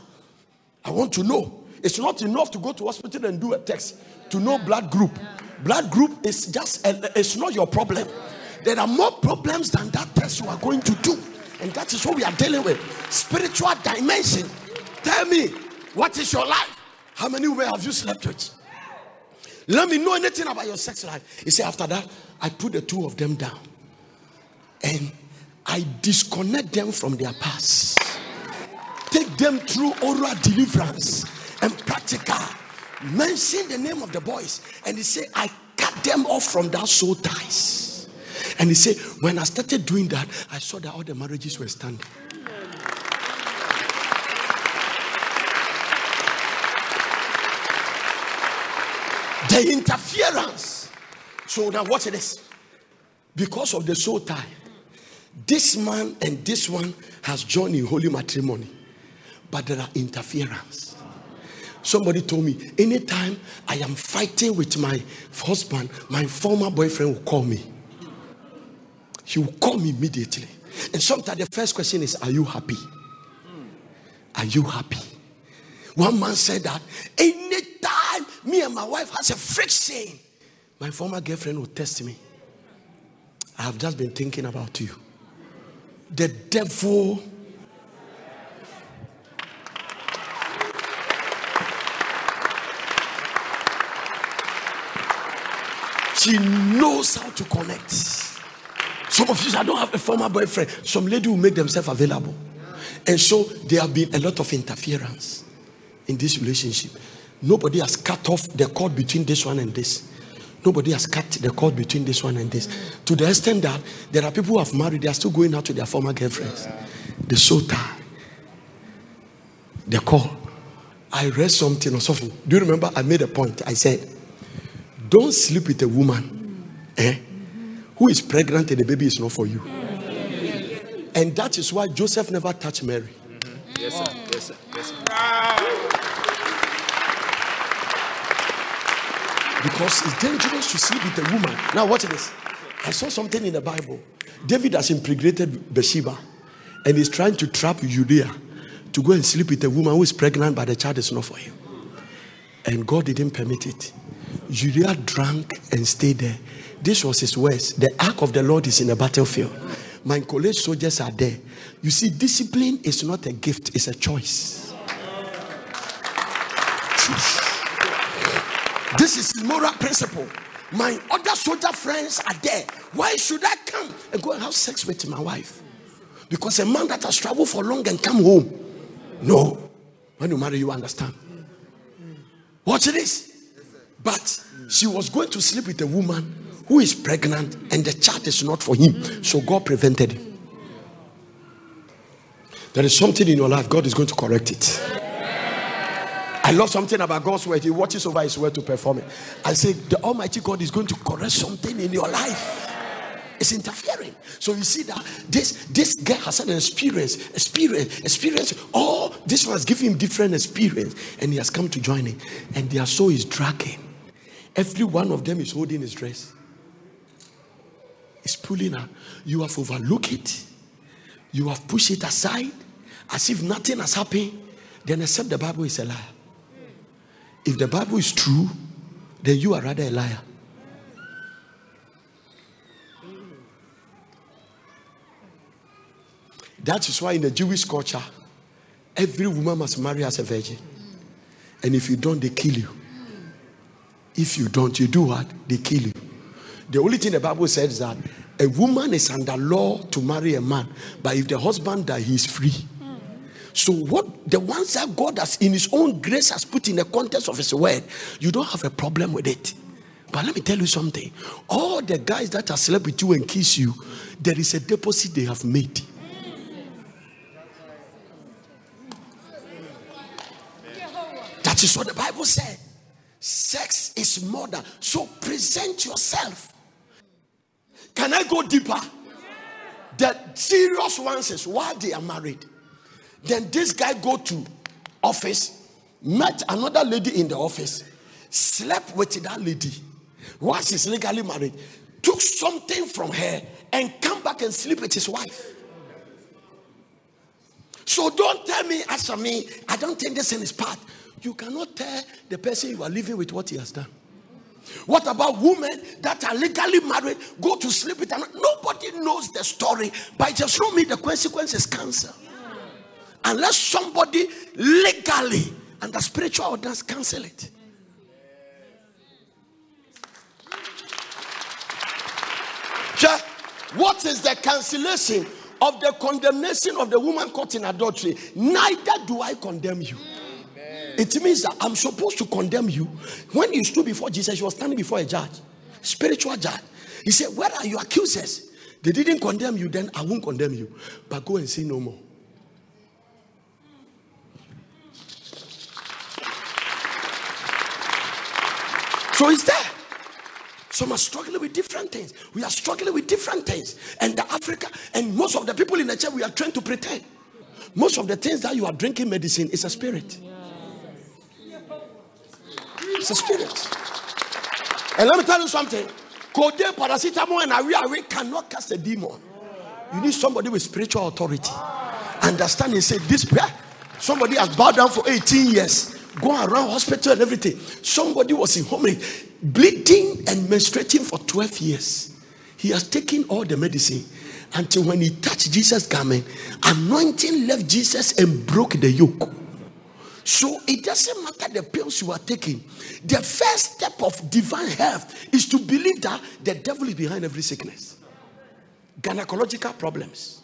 I want to know. It's not enough to go to hospital and do a test to know blood group. Blood group is just, a, it's not your problem. There are more problems than that test you are going to do. And that is what we are dealing with. Spiritual dimension. Tell me, what is your life? How many women have you slept with? Let me know anything about your sex life. He said, after that, I put the two of them down. And I disconnect them from their past. Take them through oral deliverance and practical. Mention the name of the boys, and he said, I cut them off from that soul ties. And he said, When I started doing that, I saw that all the marriages were standing. The interference. So now watch this. Because of the soul tie, this man and this one has joined in holy matrimony, but there are interference. Somebody told me, anytime I am fighting with my husband, my former boyfriend will call me. He will call me immediately. And sometimes the first question is, Are you happy? Are you happy? One man said that anytime me and my wife has a friction, my former girlfriend will test me. I have just been thinking about you. The devil. She knows how to connect. Some of you, I don't have a former boyfriend. Some lady will make themselves available. And so there have been a lot of interference in this relationship. Nobody has cut off the cord between this one and this. Nobody has cut the cord between this one and this. To the extent that there are people who have married, they are still going out to their former girlfriends. The soul tie, the call. I read something or something. Do you remember? I made a point. I said, Don't sleep with a woman eh, who is pregnant and the baby is not for you. And that is why Joseph never touched Mary. Mm-hmm. Yes, sir. Yes, sir. Yes, sir. Because it's dangerous to sleep with a woman. Now, watch this. I saw something in the Bible. David has impregnated Bathsheba and he's trying to trap Uriah to go and sleep with a woman who is pregnant, but the child is not for him. And God didn't permit it. Uriah drank and stayed there. This was his words. The ark of the Lord is in the battlefield. My college soldiers are there. You see, discipline is not a gift, it's a choice. This is moral principle. My other soldier friends are there. Why should I come and go and have sex with my wife? Because a man that has traveled for long and come home. No. When you marry, you understand. Watch this. But she was going to sleep with a woman who is pregnant and the child is not for him. So God prevented him. There is something in your life, God is going to correct it. I love something about God's word. He watches over his word to perform it. I say, the Almighty God is going to correct something in your life. It's interfering. So you see that this this guy has had an experience, experience, experience. Oh, this has given him different experience, and he has come to join it. And their soul is dragging. Every one of them is holding his dress. It's pulling her. You have overlooked it. You have pushed it aside as if nothing has happened. Then accept the Bible is a lie. If the Bible is true, then you are rather a liar. That is why in the Jewish culture, every woman must marry as a virgin. And if you don't, they kill you. If you don't, you do what? They kill you. The only thing the Bible says is that a woman is under law to marry a man, but if the husband he is free. So, what the ones that God has in His own grace has put in the context of His word, you don't have a problem with it. But let me tell you something all the guys that have slept with you and kiss you, there is a deposit they have made. That is what the Bible said. Sex is more than so. Present yourself. Can I go deeper? The serious ones is while they are married. Then this guy go to office, met another lady in the office, slept with that lady while she's legally married, took something from her and come back and sleep with his wife. So don't tell me, as for me, I don't think this in his part. You cannot tell the person you are living with what he has done. What about women that are legally married, go to sleep with another? Nobody knows the story, but just know me the consequence is cancer unless somebody legally and the spiritual orders cancel it. Sure. What is the cancellation of the condemnation of the woman caught in adultery? Neither do I condemn you. It means that I'm supposed to condemn you. When you stood before Jesus, you were standing before a judge, spiritual judge. He said, Where are your accusers? They didn't condemn you, then I won't condemn you. But go and say no more. So it's there. Some are struggling with different things. We are struggling with different things. And the Africa, and most of the people in the church, we are trying to pretend. Most of the things that you are drinking medicine is a spirit. It's a spirit. And let me tell you something. Codeine, paracetamol, and Awi cannot cast a demon. You need somebody with spiritual authority. Understand and say, This prayer, somebody has bowed down for 18 years, going around hospital and everything. Somebody was in home bleeding and menstruating for 12 years. He has taken all the medicine until when he touched Jesus' garment, anointing left Jesus and broke the yoke. So it doesn't matter the pills you are taking. The first step of divine health is to believe that the devil is behind every sickness, gynecological problems,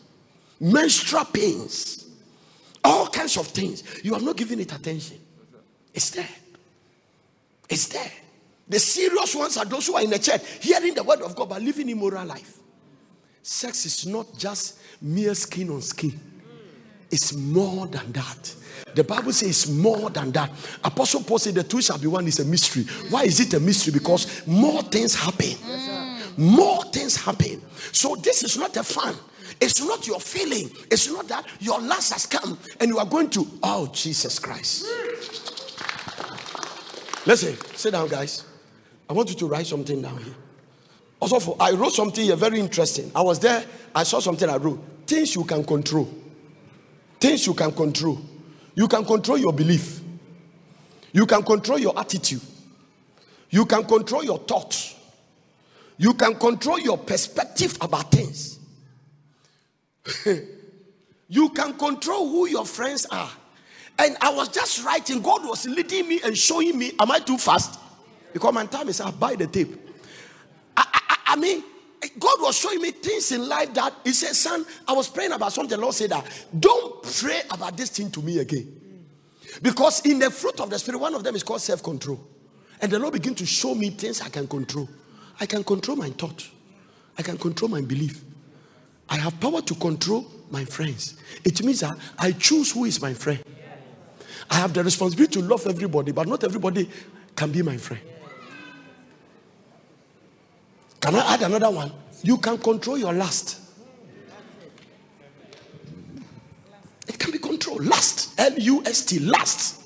menstrual pains, all kinds of things. You are not giving it attention. It's there. It's there. The serious ones are those who are in the church, hearing the word of God, but living immoral life. Sex is not just mere skin on skin, it's more than that. The Bible says more than that. Apostle Paul said the two shall be one is a mystery. Why is it a mystery? Because more things happen. More things happen. So this is not a fun. It's not your feeling. It's not that your last has come and you are going to, oh, Jesus Christ. Listen, sit down, guys. I want you to write something down here. Also, for, I wrote something here very interesting. I was there, I saw something I wrote. Things you can control. Things you can control. You can control your belief. You can control your attitude. You can control your thoughts. You can control your perspective about things. you can control who your friends are. And I was just writing, God was leading me and showing me. Am I too fast? Because my time is up. Buy the tape. I, I, I mean, God was showing me things in life that He said, Son, I was praying about something. The Lord said that don't pray about this thing to me again. Because in the fruit of the Spirit, one of them is called self control. And the Lord began to show me things I can control. I can control my thought, I can control my belief. I have power to control my friends. It means that I choose who is my friend. I have the responsibility to love everybody, but not everybody can be my friend. Can I add another one? You can control your lust. It can be controlled. Lust. L U S T. Lust.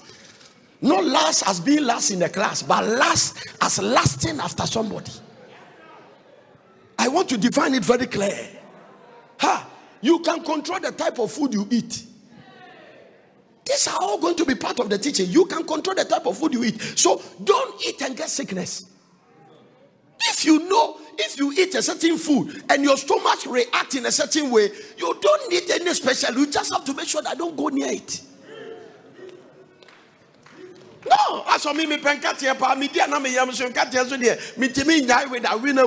Not last as being last in the class, but last as lasting after somebody. I want to define it very clear. Ha! You can control the type of food you eat. These are all going to be part of the teaching. You can control the type of food you eat. So don't eat and get sickness. If you know, if you eat a certain food and your stomach react in a certain way, you don't need any special. You just have to make sure that I don't go near it. No, as for me, me penkatia pa me na me yam so nkatia so de me nyai with a winner.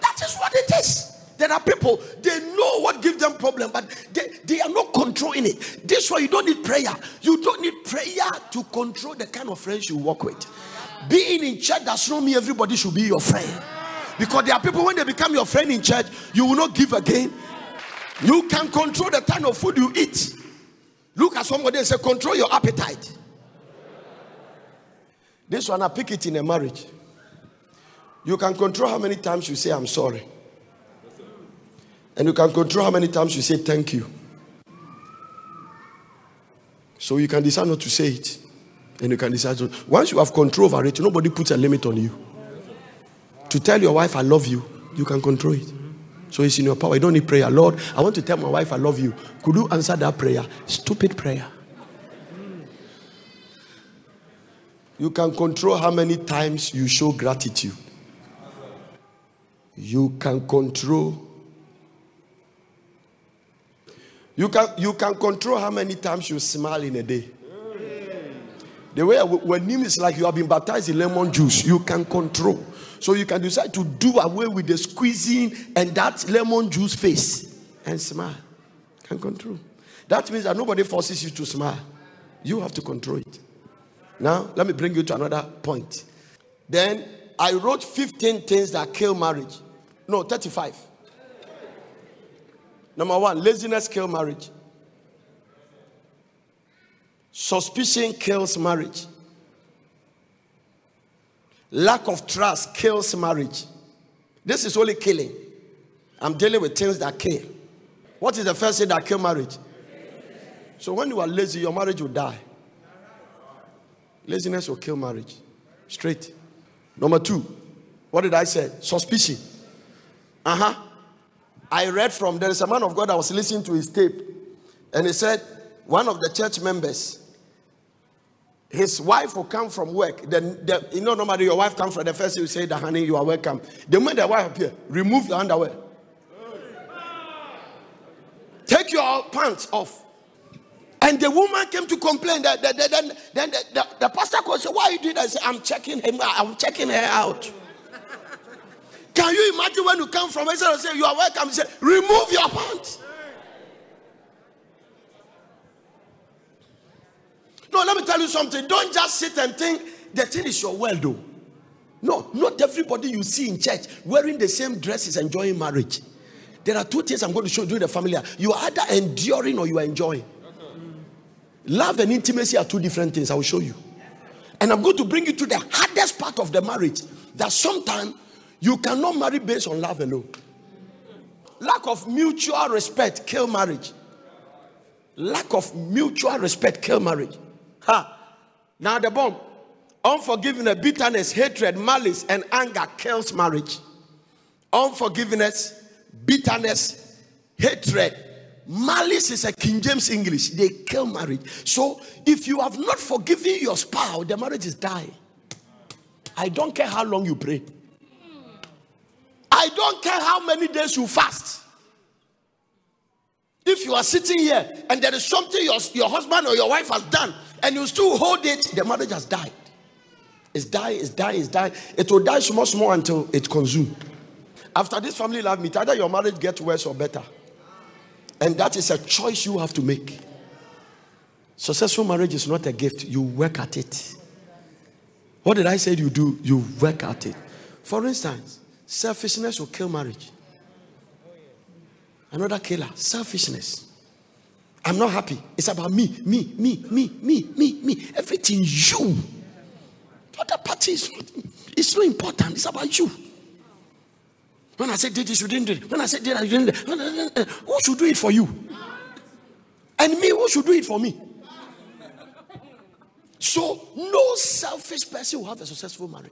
That is what it is. There are people, they know what gives them problem, but they, they are not controlling it. This why you don't need prayer. You don't need prayer to control the kind of friends you work with. Being in church does not mean everybody should be your friend. Because there are people, when they become your friend in church, you will not give again. You can control the kind of food you eat. Look at somebody and say, control your appetite. This one, I pick it in a marriage. You can control how many times you say, I'm sorry. And you can control how many times you say, thank you. So you can decide not to say it. And you can decide to. Once you have control over it, nobody puts a limit on you. To tell your wife, I love you, you can control it. So it's in your power. You don't need prayer. Lord, I want to tell my wife I love you. Could you answer that prayer? Stupid prayer. You can control how many times you show gratitude. You can control. You can you can control how many times you smile in a day. The way when name is like you have been baptized in lemon juice, you can control. So you can decide to do away with the squeezing and that lemon juice face and smile. Can control. That means that nobody forces you to smile. You have to control it. Now, let me bring you to another point. Then I wrote 15 things that kill marriage. No, 35. Number one, laziness kills marriage. Suspicion kills marriage. Lack of trust kills marriage. This is only killing. I'm dealing with things that kill. What is the first thing that kill marriage? So when you are lazy, your marriage will die. Laziness will kill marriage. Straight. Number two, what did I say? Suspicion. Uh huh. I read from there is a man of God I was listening to his tape, and he said one of the church members, his wife will come from work. Then the, you know normally your wife comes from the first you say the honey you are welcome. The moment the wife appear, remove your underwear, take your pants off. And the woman came to complain that, that, that, then, then the, the, the pastor called said, Why you did that? I said, I'm checking him I'm checking her out. Can you imagine when you come from Israel and say, You are welcome? He said, Remove your pants. No, let me tell you something. Don't just sit and think the thing is your world, though. No, not everybody you see in church wearing the same dress is enjoying marriage. There are two things I'm going to show you during the family. You are either enduring or you are enjoying. Love and intimacy are two different things. I will show you. And I'm going to bring you to the hardest part of the marriage that sometimes you cannot marry based on love alone. Lack of mutual respect kill marriage. Lack of mutual respect kill marriage. Ha. Now the bomb. Unforgiveness, bitterness, hatred, malice, and anger kills marriage. Unforgiveness, bitterness, hatred, Malice is a King James English. They kill marriage. So if you have not forgiven your spouse, the marriage is dying. I don't care how long you pray. I don't care how many days you fast. If you are sitting here and there is something your, your husband or your wife has done and you still hold it, the marriage has died. It's dying, it's dying, it's dying. It will die small, small until it consumes. After this family life meet, either your marriage gets worse or better. And that is a choice you have to make. Successful marriage is not a gift, you work at it. What did I say you do? You work at it. For instance, selfishness will kill marriage. Another killer, selfishness. I'm not happy. It's about me, me, me, me, me, me, me. Everything you. The other party is not, it's not important. It's about you. When I said did this, you didn't do it. When I said did, I didn't do it. Uh, who should do it for you? And me, who should do it for me? So, no selfish person will have a successful marriage.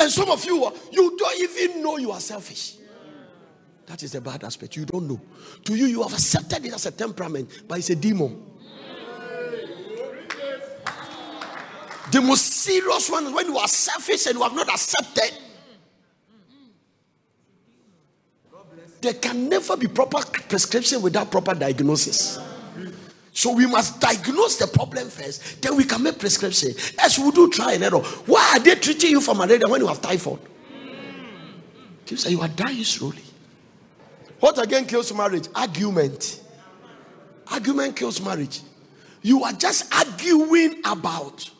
And some of you, you don't even know you are selfish. That is the bad aspect. You don't know. To you, you have accepted it as a temperament, but it's a demon. The most serious one is when you are selfish and you have not accepted There can never be proper prescription without proper diagnosis. So we must diagnose the problem first, then we can make prescription. As we do try and error. Why are they treating you for malaria when you have typhoid? You say you are dying slowly. What again kills marriage? Argument. Argument kills marriage. You are just arguing about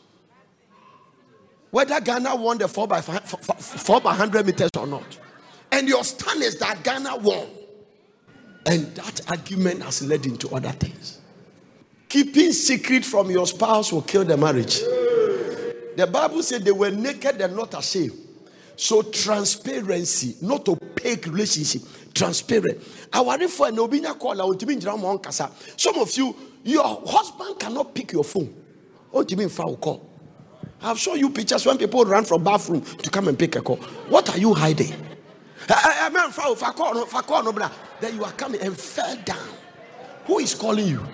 whether Ghana won the 4 by 4 4 by 100 meters or not. And your stand is that Ghana won. And that argument has led into other things. Keeping secret from your spouse will kill the marriage. The Bible said they were naked and not ashamed. So transparency, not opaque relationship, transparent. Our for and obinya call out to kasa. Some of you, your husband cannot pick your phone. What do you mean foul call? I've shown you pictures when people run from bathroom to come and pick a call. What are you hiding? I mean foul call call Then you are coming and fell down. Who is calling you?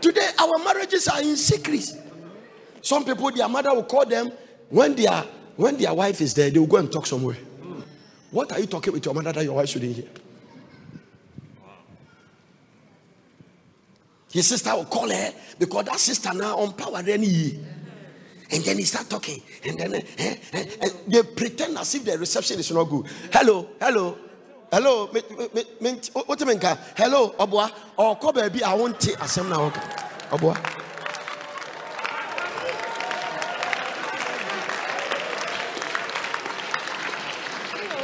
Today, our marriages are in secret. Some people, their mother will call them when their when their wife is there, they will go and talk somewhere. What are you talking with your mother that your wife shouldn't hear? His sister will call her because that sister now on power any and then he start talking. And then eh, eh, eh, they pretend as if the reception is not good. Hello hello hello what hello obwa or ko baby i won't take oka obwa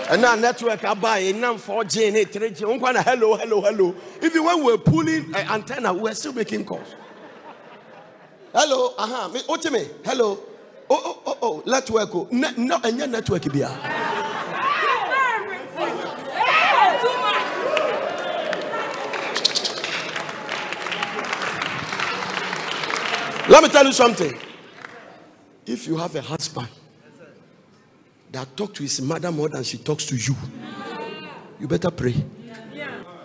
and now network buy in 4G and 3G. Hello, hello, hello. Even when we're pulling uh, antenna, we're still making calls. Hello, uh-huh. Me, what me? Hello. Oh, oh, oh, oh, network. Oh. Ne, no, your network be. Let me tell you something. If you have a husband that talks to his mother more than she talks to you, you better pray.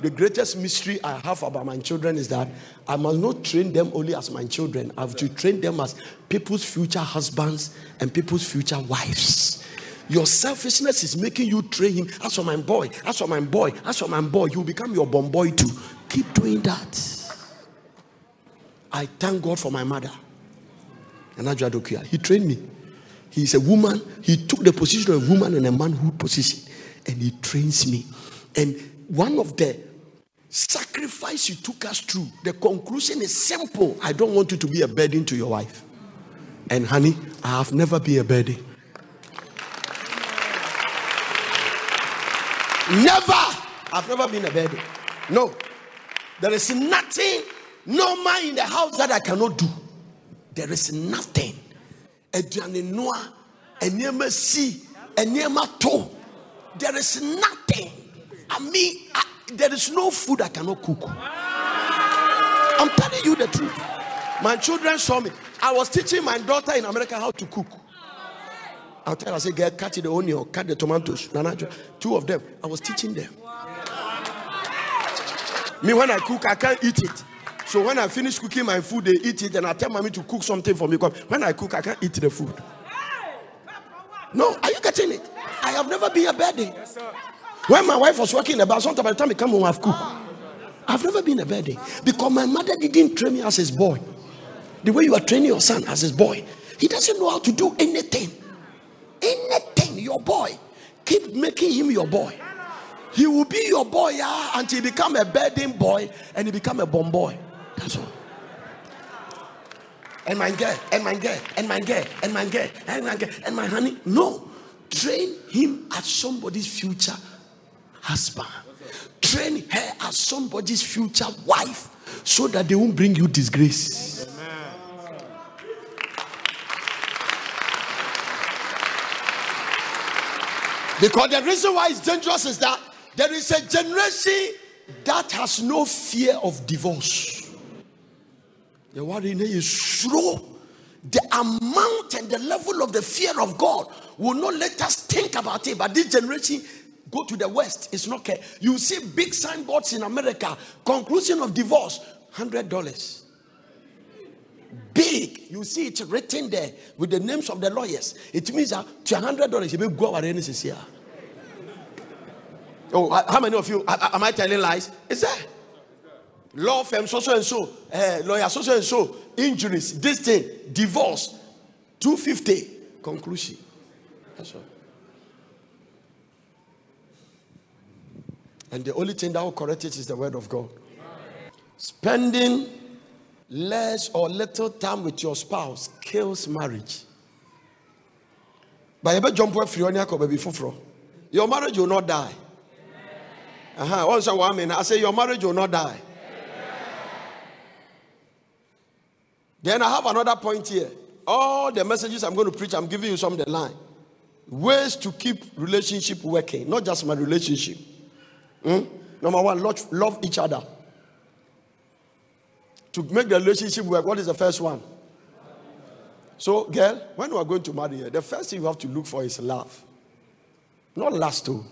The greatest mystery I have about my children is that I must not train them only as my children. I have to train them as people's future husbands and people's future wives. Your selfishness is making you train him. As for my boy, as for my boy, as for my boy, you become your bomb boy too. Keep doing that. I thank God for my mother. And. He trained me. He's a woman. He took the position of a woman in a manhood position. And he trains me. And one of the sacrifice you took us through, the conclusion is simple. I don't want you to be a burden to your wife. And honey, I have never been a burden. Never. I've never been a burden. No. There is nothing no man in the house that I cannot do. There is nothing. Aduane noa, enema si, enema to. There is nothing. I mean, I, there is no food I cannot cook. I'm telling you the truth. My children saw me. I was teaching my daughter in America how to cook. I'll tell her, I say, get cut the onion, cut the tomatoes. Two of them. I was teaching them. Me, when I cook, I can't eat it. So when I finish cooking my food, they eat it, and I tell mommy to cook something for me. Because when I cook, I can't eat the food. No, are you getting it? I have never been a. Yes, when my wife was working in the bar, sometimes by the time I come home, I've cooked. I've never been a baddie because my mother didn't train me as his boy. The way you are training your son as his boy, he doesn't know how to do anything. Anything, your boy. Keep making him your boy. He will be your boy yeah, until he become a bedding boy and he become a bomb boy. That's all. And my girl, and my girl, and my girl, and my girl, and my girl, and my honey. No. Train him as somebody's future husband. Train her as somebody's future wife so that they won't bring you disgrace. Because the reason why it's dangerous is that there is a generation that has no fear of divorce. The amount and the level of the fear of God will not let us think about it. But this generation go to the west, it's not care. You see big signboards in America, conclusion of divorce, hundred dollars. Big, you see it written there with the names of the lawyers. It means that to hundred dollars, you may go our here. Oh, how many of you am I telling lies? Is that? Law firm so so and so, uh, lawyer so so and so, injuries, this thing, divorce, 250, conclusion. That's all. And the only thing that will correct it is the word of God. Spending less or little time with your spouse kills marriage. But you jump free your Your marriage will not die. Uh-huh. Once a I say your marriage will not die. Then I have another point here. All the messages I'm going to preach, I'm giving you some the line. Ways to keep relationship working, not just my relationship. Hmm? Number one, love, love each other. To make the relationship work, what is the first one? So, girl, when you are going to marry, the first thing you have to look for is love. Not lust, too.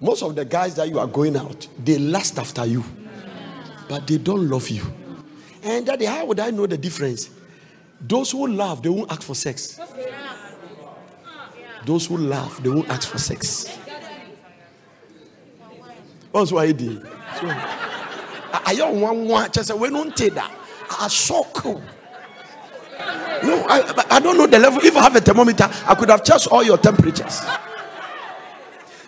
Most of the guys that you are going out, they lust after you, but they don't love you. And daddy, how would I know the difference? Those who love, they won't ask for sex. Those who laugh, they won't ask for sex. That's why I don't want one. Just we don't take that. I shock. No, I, I don't know the level. If I have a thermometer, I could have checked all your temperatures.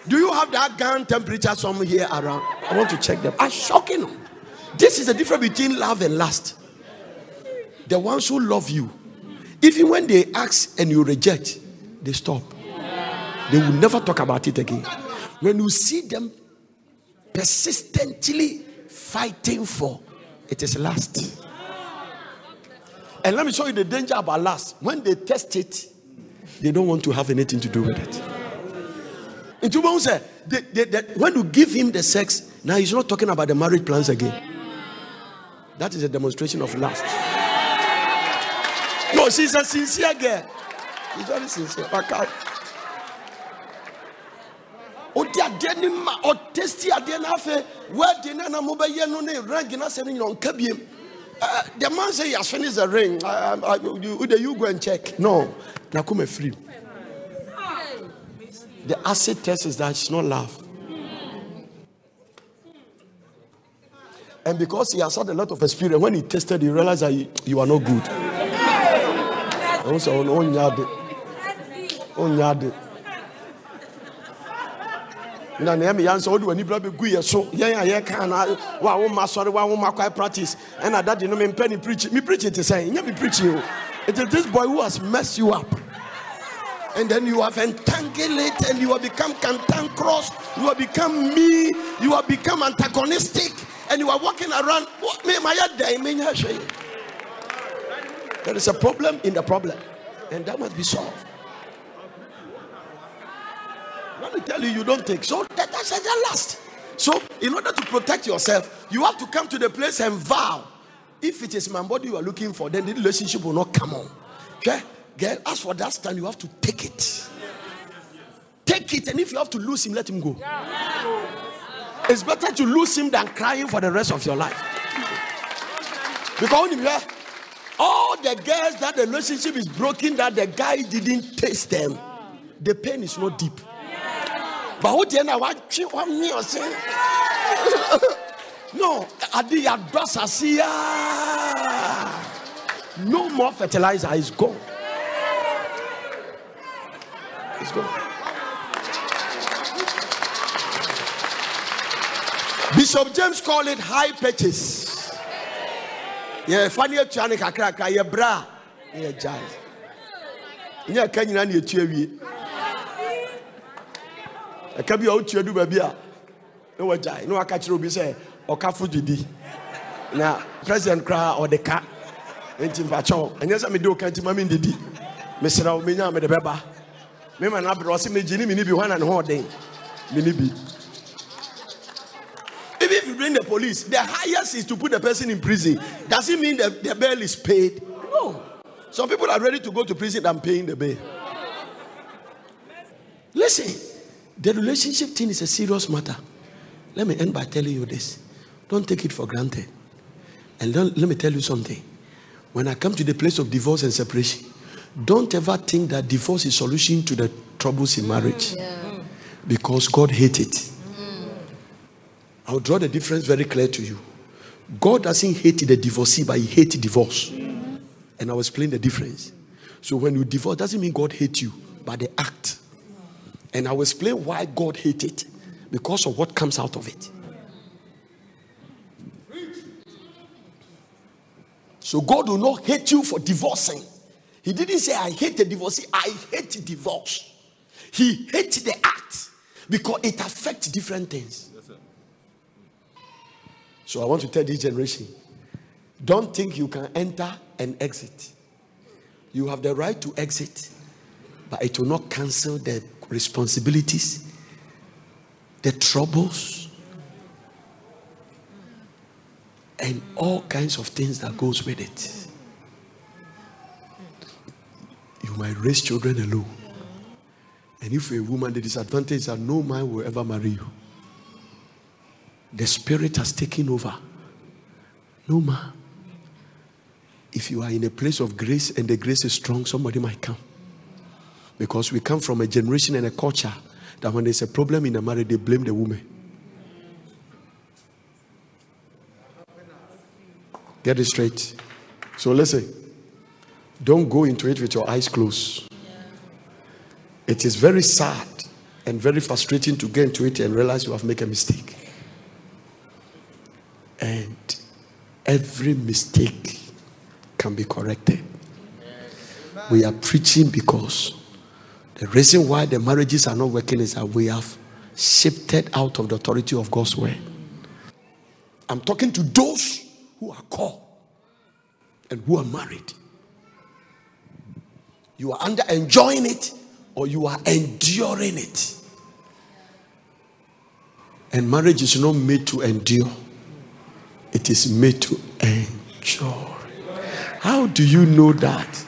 Do you have that gun temperature somewhere here around? I want to check them. I'm shocking them. This is the difference between love and lust. The ones who love you, even when they ask and you reject, they stop. They will never talk about it again. When you see them persistently fighting for, it is lust. And let me show you the danger about lust. When they test it, they don't want to have anything to do with it. And they, they, when you give him the sex, now he's not talking about the marriage plans again. That is a demonstration of lust. No, she's a sincere girl. She's very sincere. Okay. ɔde adeɛ no ma ɔtesti adeɛ no afei wedding no na mobɛyɛ no ne rank no asɛ no nyina ɔnka biem uh, the man say he has finished the ring uh, you, go and check no nakoma free the acid test is that it's not love and because he has had a lot of experience when he tested he realized that you, you are not good. Also on yard on yard na na ɛmi yansa ɔde wani bla bɛgu yɛ so. Yɛn a yɛka na wa wo ma sɔre wa wo ma kwae practice. Ɛna dadi no mi mpɛ preach. Mi preach te sɛn nye mi preach o. It is this boy who has messed you up. And then you have entangled it and you have become cantankerous you have become me you have become antagonistic and you are walking around me my there is a problem in the problem and that must be solved let me tell you, you don't take. So that, that's the last. So, in order to protect yourself, you have to come to the place and vow. If it is my body you are looking for, then the relationship will not come on. Okay? Girl, as for that stand, you have to take it. Take it, and if you have to lose him, let him go. It's better to lose him than crying for the rest of your life. Because all the girls that the relationship is broken, that the guy didn't taste them, the pain is not deep. But wo deɛ na watwe wame ɔse no ade yɛadɔ asase yaa no more fertilizer is gone. It's gone bishop james called it hire purchase yɛfa ne atua ne kakrakra yɛbrɛ a yɛgyae nyɛ ɛka nyina ne yɛtu awie ɛka bi a wotua du baabi a na wagyae na waka kyerɛ obi sɛ ɔka fo gyidi. Na president koraa ɔde ka. Nti mpakyɛw ɛnyɛ sɛ mede woka nti ma mendidi mesrɛ wo menya mede bɛba. Mema no aberɛ ɔse megye ne mene bi hɔ na ne ho ɔden. Mene bi Even if you bring the police, the highest is to put the person in prison. Does it mean that the bail is paid? No. Some people are ready to go to prison and paying the bail. Listen, the relationship thing is a serious matter. Let me end by telling you this. Don't take it for granted. And let me tell you something. When I come to the place of divorce and separation, don't ever think that divorce is solution to the troubles in marriage. Yeah. Because God hates it. I'll draw the difference very clear to you. God doesn't hate the divorcee, but he hates divorce. And I'll explain the difference. So when you divorce, doesn't mean God hates you, but the act. And I will explain why God hates it because of what comes out of it. So God will not hate you for divorcing. He didn't say, I hate the divorce. I hate divorce. He hates the act because it affects different things. So I want to tell this generation don't think you can enter and exit. You have the right to exit, but it will not cancel the responsibilities, the troubles, and all kinds of things that goes with it. You might raise children alone. And if you're a woman, the disadvantage is that no man will ever marry you. The spirit has taken over. No man. If you are in a place of grace and the grace is strong, somebody might come. Because we come from a generation and a culture that when there's a problem in a marriage, they blame the woman. Get it straight. So listen, don't go into it with your eyes closed. It is very sad and very frustrating to get into it and realize you have made a mistake. And every mistake can be corrected. We are preaching because the reason why the marriages are not working is that we have shifted out of the authority of God's word. I'm talking to those who are called and who are married. You are under enjoying it or you are enduring it. And marriage is not made to endure, it is made to enjoy. How do you know that?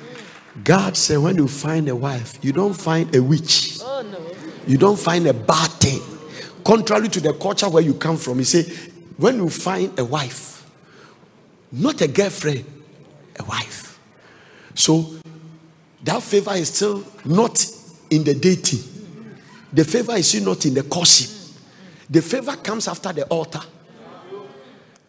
God said, when you find a wife, you don't find a witch, oh, no. you don't find a bad thing. Contrary to the culture where you come from, He said, when you find a wife, not a girlfriend, a wife. So that favor is still not in the dating. The favor is still not in the courtship. The favor comes after the altar.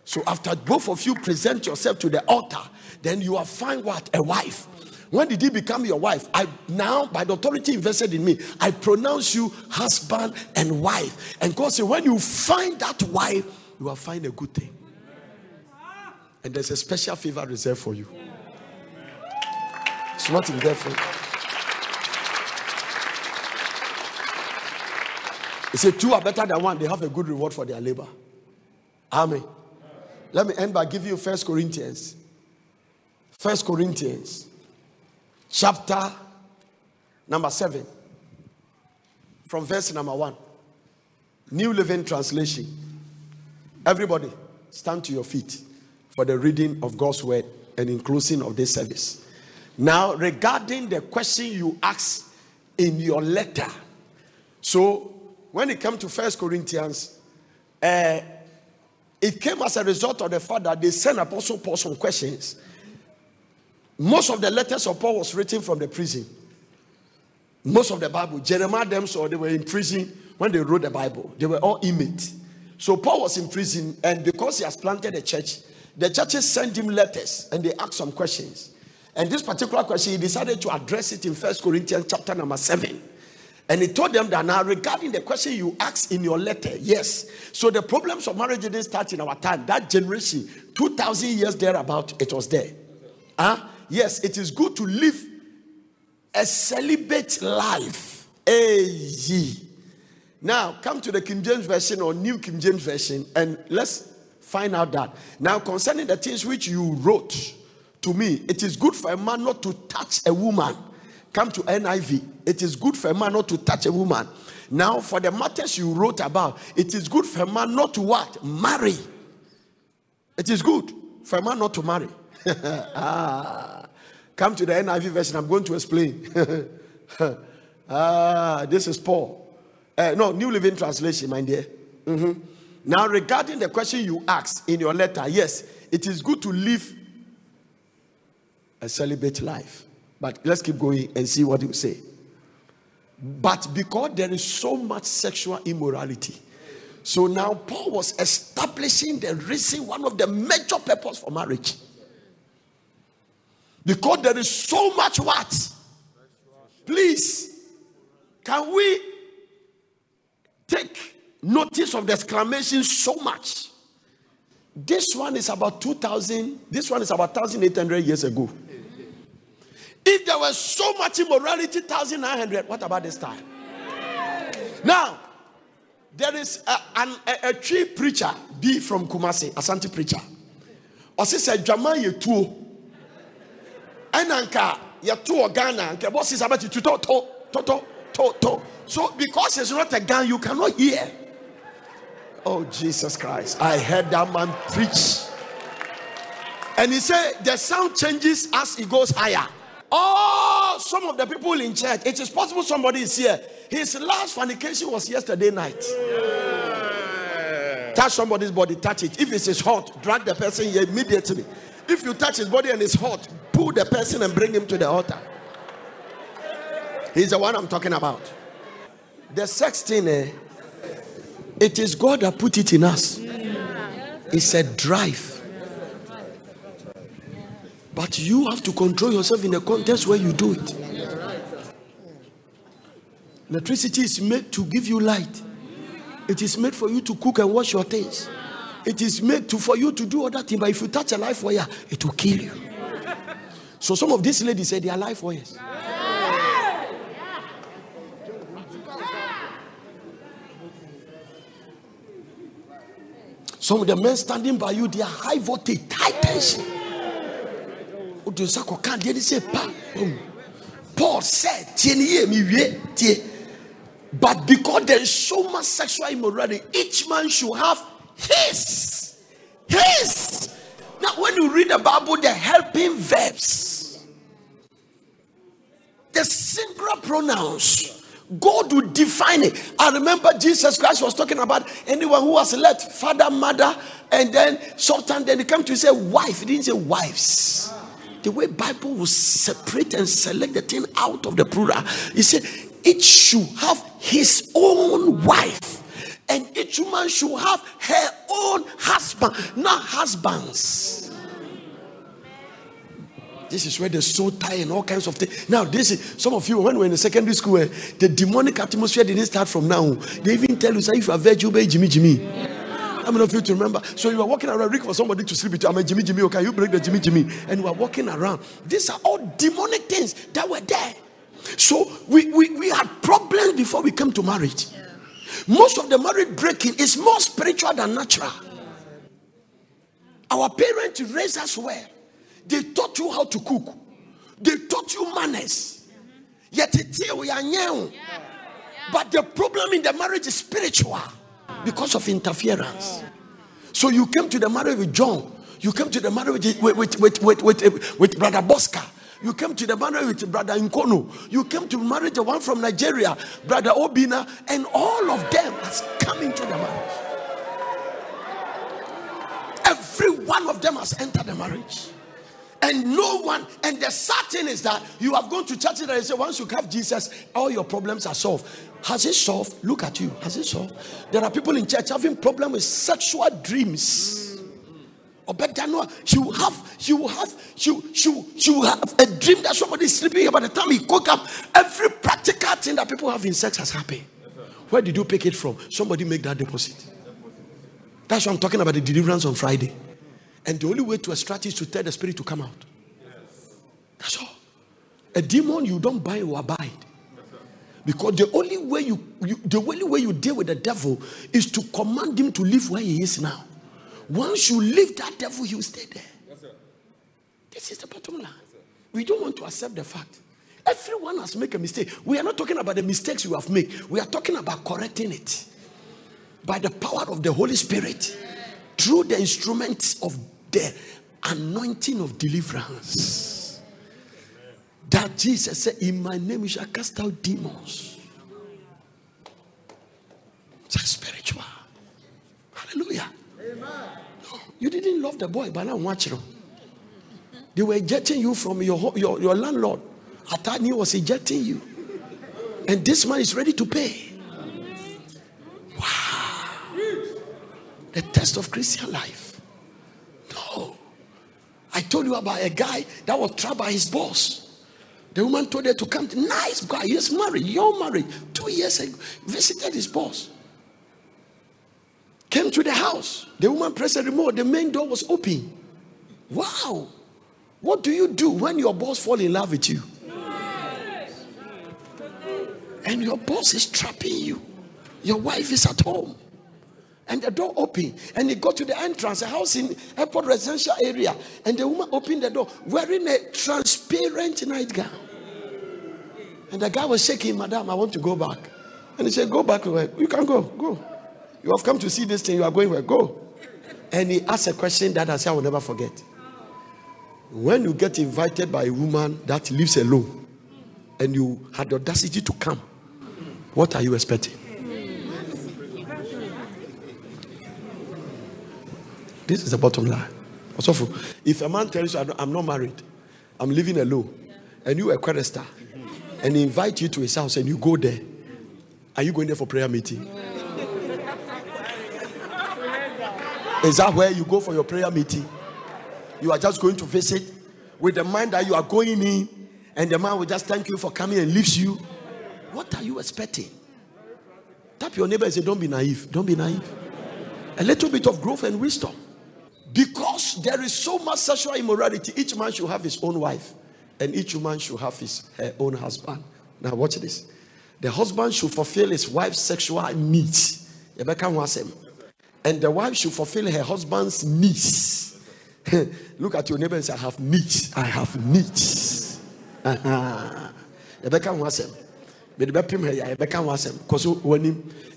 So after both of you present yourself to the altar, then you will find what a wife. When did he become your wife? I now, by the authority invested in me, I pronounce you husband and wife. And God said, when you find that wife, you will find a good thing. And there's a special favor reserved for you. It's not in there for you. He said, Two are better than one. They have a good reward for their labor. Amen. Let me end by giving you First Corinthians. First Corinthians, chapter number seven, from verse number one. New Living Translation. Everybody, stand to your feet for the reading of God's word and inclusion of this service. Now, regarding the question you asked in your letter, so when it comes to First Corinthians, uh, it came as a result of the fact that they sent Apostle Paul some questions. Most of the letters of Paul was written from the prison. Most of the Bible, Jeremiah them saw they were in prison when they wrote the Bible. They were all inmates. So Paul was in prison, and because he has planted a church, the churches sent him letters and they asked some questions. And this particular question, he decided to address it in First Corinthians chapter number 7. And he told them that now, regarding the question you asked in your letter, yes. So the problems of marriage didn't start in our time. That generation, 2,000 years thereabout, it was there. Huh? Yes, it is good to live a celibate life. Hey, now come to the King James Version or New King James Version and let's find out that. Now, concerning the things which you wrote, to me, it is good for a man not to touch a woman. Come to NIV. It is good for a man not to touch a woman. Now, for the matters you wrote about, it is good for a man not to what? Marry. It is good for a man not to marry. ah, come to the NIV version. I'm going to explain. ah, this is Paul. Uh, no, New Living Translation, my dear. Mm-hmm. Now, regarding the question you asked in your letter, yes, it is good to live a celibate life. But let's keep going and see what you say. But because there is so much sexual immorality, so now Paul was establishing the reason, one of the major purpose for marriage. Because there is so much what? Please, can we take notice of the exclamation so much? This one is about 2000, this one is about 1800 years ago. If there was so much immorality, 1900, what about this time? Now, there is a, an, a, a tree preacher, B from Kumasi, Asante preacher. Ɔsi sɛ dwama yɛ tuo ɛna nka yɛto Ghana nka bɔsi about to to to to to so because it's not a gun you cannot hear. Oh Jesus Christ! I heard that man preach, and he said the sound changes as he goes higher. Oh, some of the people in church, it is possible somebody is here. His last fornication was yesterday night. Yeah. Touch somebody's body, touch it. If it is hot, drag the person here immediately. If you touch his body and it's hot, pull the person and bring him to the altar. He's the one I'm talking about. The sex thing, eh, it is God that put it in us. It's a drive. But you have to control yourself in a context where you do it. Electricity is made to give you light. It is made for you to cook and wash your things. It is made to for you to do other things. But if you touch a life wire, it will kill you. So some of these ladies say they are life wires. Some of the men standing by you, they are high voltage, high tension wode nsa kɔka adeɛ ne sɛ pa paul said," God said, but because there is so much sexual immorality, each man should have his. His. Now, when you read the Bible, the helping verbs, the singular pronouns, God will define it. I remember Jesus Christ was talking about anyone who has left father, mother, and then sultan. Then he came to say wife. He didn't say wives. The way Bible will separate and select the thing out of the plural. He said each should have his own wife, and each woman should have her own husband, not husbands. This is where the soul tie and all kinds of things. Now, this is some of you when we're in the secondary school, uh, the demonic atmosphere didn't start from now. They even tell you, say, if you are virgin, Jimmy Jimmy. How many of you to remember? So you are walking around, Rick, for somebody to sleep with you. I'm a Jimmy Jimmy. Okay, you break the Jimmy Jimmy, and you are walking around. These are all demonic things that were there. So we, we, we had problems before we came to marriage. Most of the marriage breaking is more spiritual than natural. Our parents raised us well. They taught you how to cook. They taught you manners. Mm-hmm. Yet we are new. But the problem in the marriage is spiritual because of interference. So you came to the marriage with John. You came to the marriage with, with, with, with, with, with Brother Bosca. You came to the marriage with Brother Nkono. You came to marriage the one from Nigeria, Brother Obina, and all of them has come into the marriage. Every one of them has entered the marriage and no one and the sad thing is that you have gone to church and say once you have jesus all your problems are solved has it solved? Look at you. Has it solved? There are people in church having problem with sexual dreams. Or better no you have you have you you you have a dream that somebody is sleeping by the time he woke up every practical thing that people have in sex has happened. Where did you pick it from? Somebody make that deposit. That's what i'm talking about the deliverance on friday. And the only way to extract is to tell the spirit to come out. That's all. A demon you don't buy or abide. Because the only way you, you, the only way you deal with the devil is to command him to live where he is now. Once you leave that devil, he will stay there. Yes, this is the bottom line. we don't want to accept the fact. Everyone has made a mistake. We are not talking about the mistakes you have made. We are talking about correcting it by the power of the Holy Spirit through the instruments of the anointing of deliverance. That Jesus said, In my name you shall cast out demons. It's spiritual. Hallelujah. No, you didn't love the boy, but now watch him. They were ejecting you from your, your, your landlord. Atani was ejecting you. And this man is ready to pay. Wow. The test of Christian life. No. I told you about a guy that was trapped by his boss. The woman told her to come. To, nice guy, he's married, you're married. Two years ago, visited his boss. Came to the house. The woman pressed the remote. The main door was open. Wow. What do you do when your boss fall in love with you? And your boss is trapping you. Your wife is at home and the door opened and he got to the entrance a house in airport residential area. And the woman opened the door wearing a transparent nightgown. And the guy was shaking madam i want to go back. And he said go back where? You can go go. You have come to see this thing you are going where? Go. And he asked a question that i said i will never forget. When you get invited by a woman that lives alone and you had the audacity to come what are you expecting This is the bottom line. If a man tells you, I'm not married, I'm living alone, and you are a chorister, and he invite you to his house and you go there, are you going there for prayer meeting? Is that where you go for your prayer meeting? You are just going to visit with the mind that you are going in, and the man will just thank you for coming and leaves you. What are you expecting? Tap your neighbor and say, Don't be naive. Don't be naive. A little bit of growth and wisdom. Because there is so much sexual immorality, each man should have his own wife, and each woman should have his her own husband. Now, watch this. The husband should fulfill his wife's sexual needs. And the wife should fulfill her husband's needs. Look at your neighbor and say, I have needs. I have needs.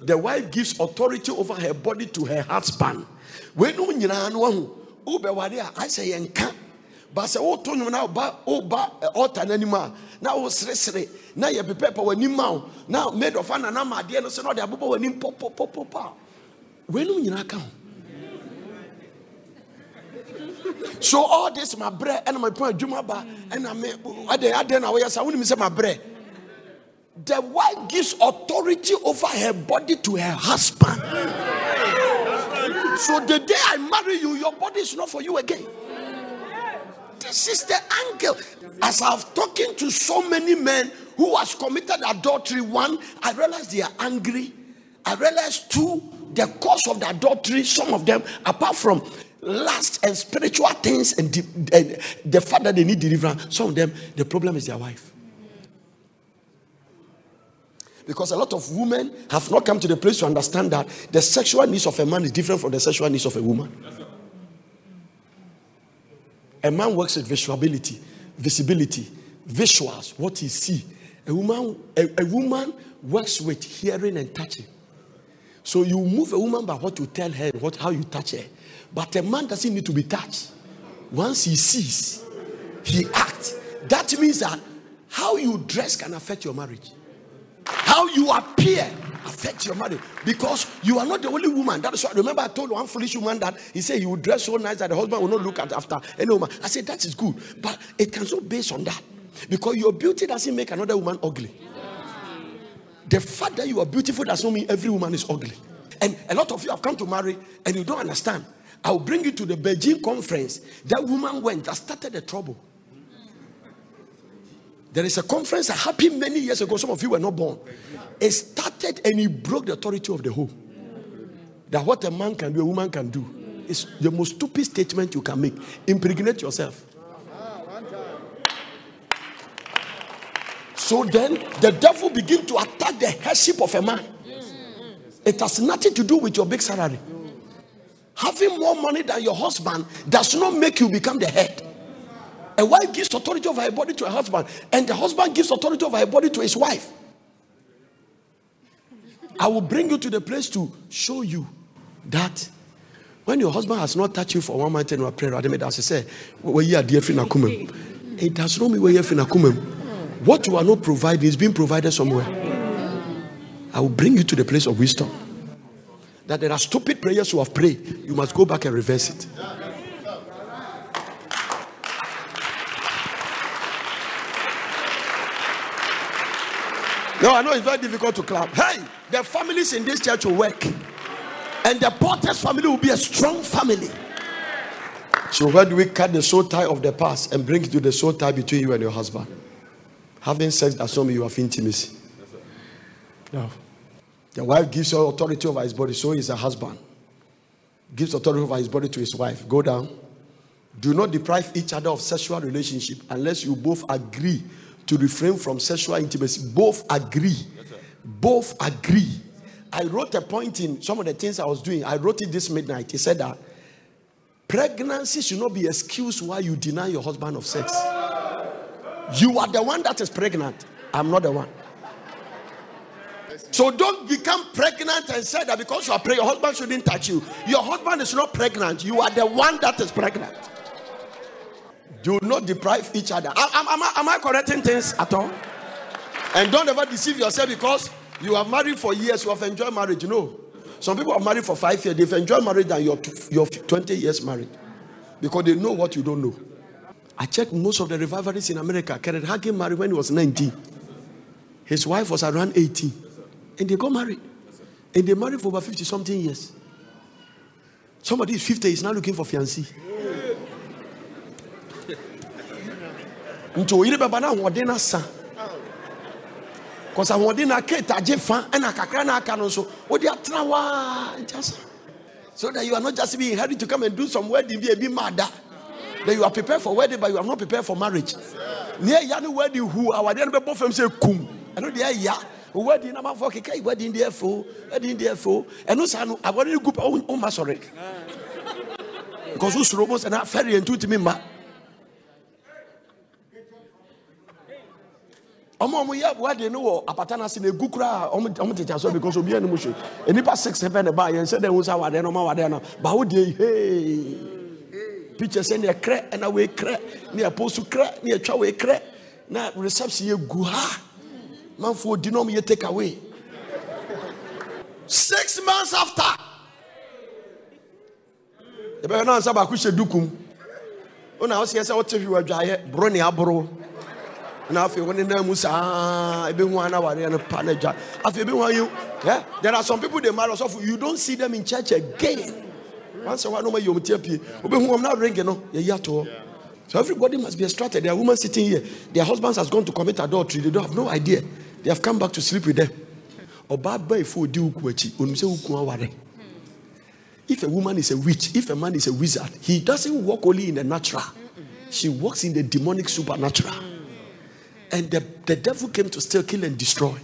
the wife gives authority over her body to her husband. Weinom nyinaa no wahu. Wobɛware a ayɛ sɛ yɛnka ba sɛ woto nwom na woba woba ɔta eh, no anim a na woseresere na yɛpepɛpɛ w'anim ma wo. Na maid of honor na ma adeɛ no sɛ na ɔde abobɔ w'anim pɔpɔpɔpɔ a weinom nyinaa ka ho. So all this my bread and my point juma ba and I mean I then I was I wouldn't say my bread. The wife gives authority over her body to her husband. So the day I marry you, your body is not for you again. This is the angle. As I've talking to so many men who has committed adultery, one, I realize they are angry. I realize two, the cause of the adultery, some of them, apart from lust and spiritual things and the, and the fact that they need deliverance, some of them, the problem is their wife. Because a lot of women have not come to the place to understand that the sexual needs of a man is different from the sexual needs of a woman. A man works with visuality, visibility, visuals, what he see. A woman, a, a woman works with hearing and touching. So you move a woman by what you tell her, what how you touch her. But a man doesn't need to be touched. Once he sees, he acts. That means that how you dress can affect your marriage. How you appear affect your marriage because you are not the only woman. That is why remember I told one foolish woman that he said he would dress so nice that the husband will not look at after any woman. I said that is good, but it can so based on that because your beauty doesn't make another woman ugly. The fact that you are beautiful does not mean every woman is ugly. And a lot of you have come to marry and you don't understand. I'll bring you to the Beijing conference. That woman went that started the trouble. There is a conference that happened many years ago. Some of you were not born. It started and it broke the authority of the home. That what a man can do, a woman can do. It's the most stupid statement you can make. Impregnate yourself. So then the devil begin to attack the headship of a man. It has nothing to do with your big salary. Having more money than your husband does not make you become the head. A wife gives authority over her body to her husband, and the husband gives authority over her body to his wife. I will bring you to the place to show you that when your husband has not touched you for one month and you are praying, I say, it does not mean where you What you are not providing is being provided somewhere. I will bring you to the place of wisdom. That there are stupid prayers you have prayed, you must go back and reverse it. No, I know it's very difficult to clap. Hey, the families in this church will work, and the Porter's family will be a strong family. So, where do we cut the soul tie of the past and bring it to the soul tie between you and your husband? Having sex does not mean you have intimacy. No. The wife gives her authority over his body, so is a husband. Gives authority over his body to his wife. Go down. Do not deprive each other of sexual relationship unless you both agree to refrain from sexual intimacy. Both agree. Both agree. I wrote a point in some of the things I was doing. I wrote it this midnight. He said that pregnancy should not be excuse why you deny your husband of sex. You are the one that is pregnant. I'm not the one. So don't become pregnant and say that because you are pregnant, your husband shouldn't touch you. Your husband is not pregnant. You are the one that is pregnant. Do not deprive each other. Am, am, am, I, correcting things at all? And don't ever deceive yourself because you have married for years, you have enjoyed marriage. You know, some people are married for five years, they've enjoyed marriage than your, your 20 years married because they know what you don't know. I checked most of the revivalists in America. Kenneth Hagin married when he was 19. His wife was around 18. And they got married. And they married for about 50 something years. Somebody is 50, is now looking for fiancé. Nti oyere bɛba na ahoɔden no sa. Kɔsa ahoɔden no aka tagye fa ɛna kakra no aka no nso wode atena waa nkyɛ so that you are not just being ready to come and do some wedding bi ebi maa da. That you are prepared for wedding but you are not prepared for marriage. Ní ẹ̀yà ni wedding hu awadeɛ no bɛ bɔ fam sɛ kum. Ɛno deɛ ɛyà wedding na amanfoɔ keka wedding deɛ fo wedding deɛ fo. Ɛno saa no awadeɛ no gu pa ɔn ma sɔre. Because wosoro mo sɛ na fɛrɛ yɛn tu mi ma. Ɔmo ɔmo yɛ wedding no wɔ apata n'ase na egu kura ɔmo ɔmo tete aso because obi ɛni mu hwɛ enipa six seven na ba yɛn sɛ dɛ nwosa awadeɛ no ɔmo awadeɛ no bawo deɛ hee picture sɛ ne yɛ krɛ ɛna wei krɛ ne yɛ post krɛ ne yɛ twa wei krɛ na reception yɛ gu ha. Manfo di na ɔmo yɛ take away. Six months after. Yɛbɛyɛ náà nsa baako hyɛ dukum. Ɔna ɔsi yɛ sɛ ɔte hwi wɔ adwaeɛ boro ne aboro na afei wɔn nenam mu saa ebi hu ana wari no pa na dwa afei ebi hu you. Yeah? There are some people dey marry ɔsɔfo you don't see them in church again. Once a while no ma yi omu tie pie obi oh, hu wɔn na ring no? Yɛ yi ato so everybody must be extracted there are women sitting here. Their husbands has gone to commit adultery. They don't have no idea. They have come back to sleep with them. Ɔbaa baa ifo odi uku akyi onum sɛ uku aware. If a woman is a witch, if a man is a wizard, he doesn't walk only in the natural, she walks in the demonic supernatural. And the, the devil came to steal, kill, and destroy.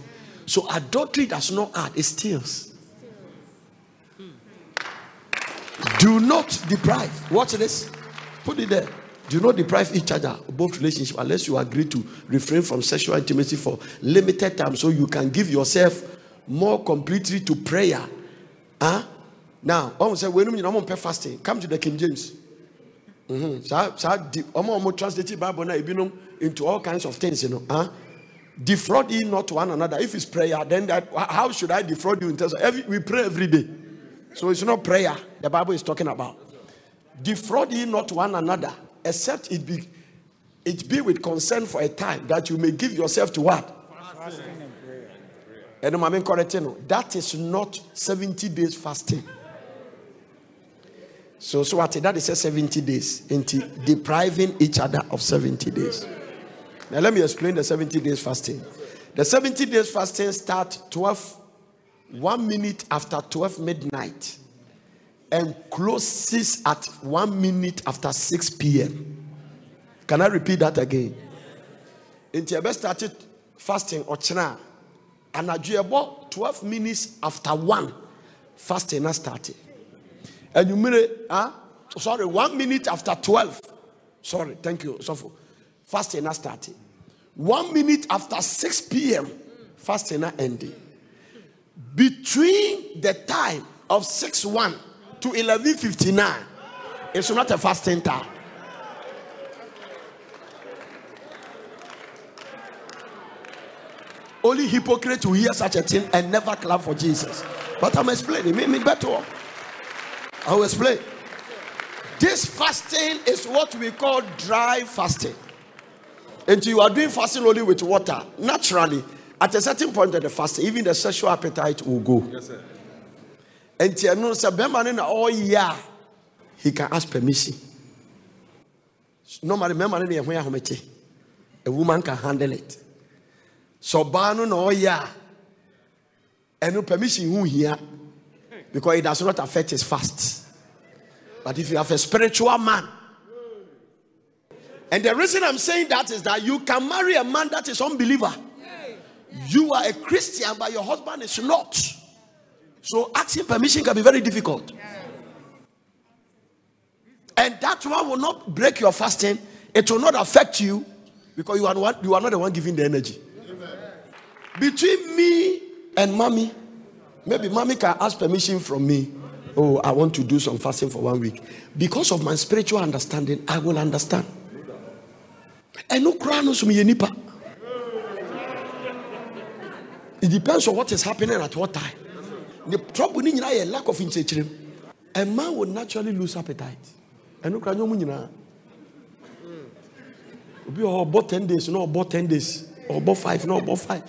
So adultery does not add, it steals. Do not deprive. Watch this. Put it there. Do not deprive each other both relationship unless you agree to refrain from sexual intimacy for limited time so you can give yourself more completely to prayer. Huh? now ɔmo sɛ wɛnum nyina ɔmo mpɛ fasting come to the king james mhm saa saa di ɔmo ɔmo translate bible ebinom into all kinds of things you know huh? defraud ye not one another. If it's prayer then that how should i defraud you in terms of every we pray every day. So it's not prayer the bible is talking about. Defraud ye not one another except it be it be with concern for a time that you may give yourself to what? And I'm correcting that is not 70 days fasting. So, so what? That is a 70 days into depriving each other of 70 days. Now, let me explain the 70 days fasting. The 70 days fasting start 12, one minute after 12 midnight and closes at one minute after 6 p.m. Can I repeat that again? Into best started fasting chana and about 12 minutes after one fasting has started and you ah sorry one minute after 12 sorry thank you so fasting not starting one minute after 6 p.m fasting ending between the time of 6 1 to 11.59 it's not a fasting time only hypocrite will hear such a thing and never clap for jesus but i'm explaining me, me better I will explain. This fasting is what we call dry fasting. And you are doing fasting only with water. Naturally, at a certain point of the fast, even the sexual appetite will go. Yes, sir. And you know, so all year, he can ask permission. Normally, remember, a woman can handle it. So, Bano no oh, year, and no permission who here because it does not affect his fast. But if you have a spiritual man, and the reason I'm saying that is that you can marry a man that is unbeliever. You are a Christian, but your husband is not. So asking permission can be very difficult. And that one will not break your fasting. It will not affect you because you are, one, you are not the one giving the energy. Between me and mommy, Maybe mommy can ask permission from me. Oh, I want to do some fasting for one week. Because of my spiritual understanding, I will understand. And no crown nipa. It depends on what is happening at what time. The trouble is a lack of insight. A man will naturally lose appetite. And no crown you Be about 10 days, no about 10 days about five, no, about five.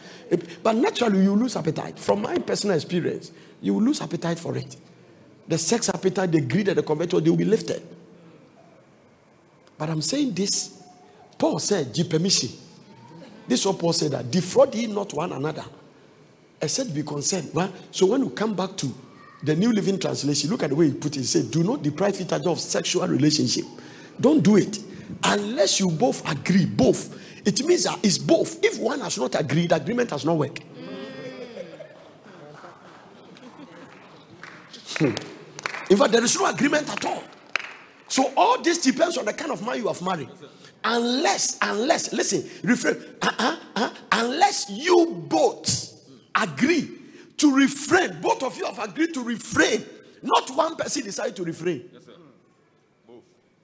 But naturally, you lose appetite. From my personal experience, you will lose appetite for it. The sex appetite, the greed, and the convertible, they will be lifted. But I'm saying this. Paul said, give permission. This is what Paul said that defraud ye not one another. I said, be concerned. Well, so when you come back to the New Living Translation, look at the way he put it. He said, do not deprive each other of sexual relationship. Don't do it unless you both agree, both it means that it's both. If one has not agreed, the agreement has not worked. Hmm. In fact, there is no agreement at all. So all this depends on the kind of man you have married. Unless, unless, listen, refrain. Uh-uh, uh, unless you both agree to refrain, both of you have agreed to refrain. Not one person decide to refrain.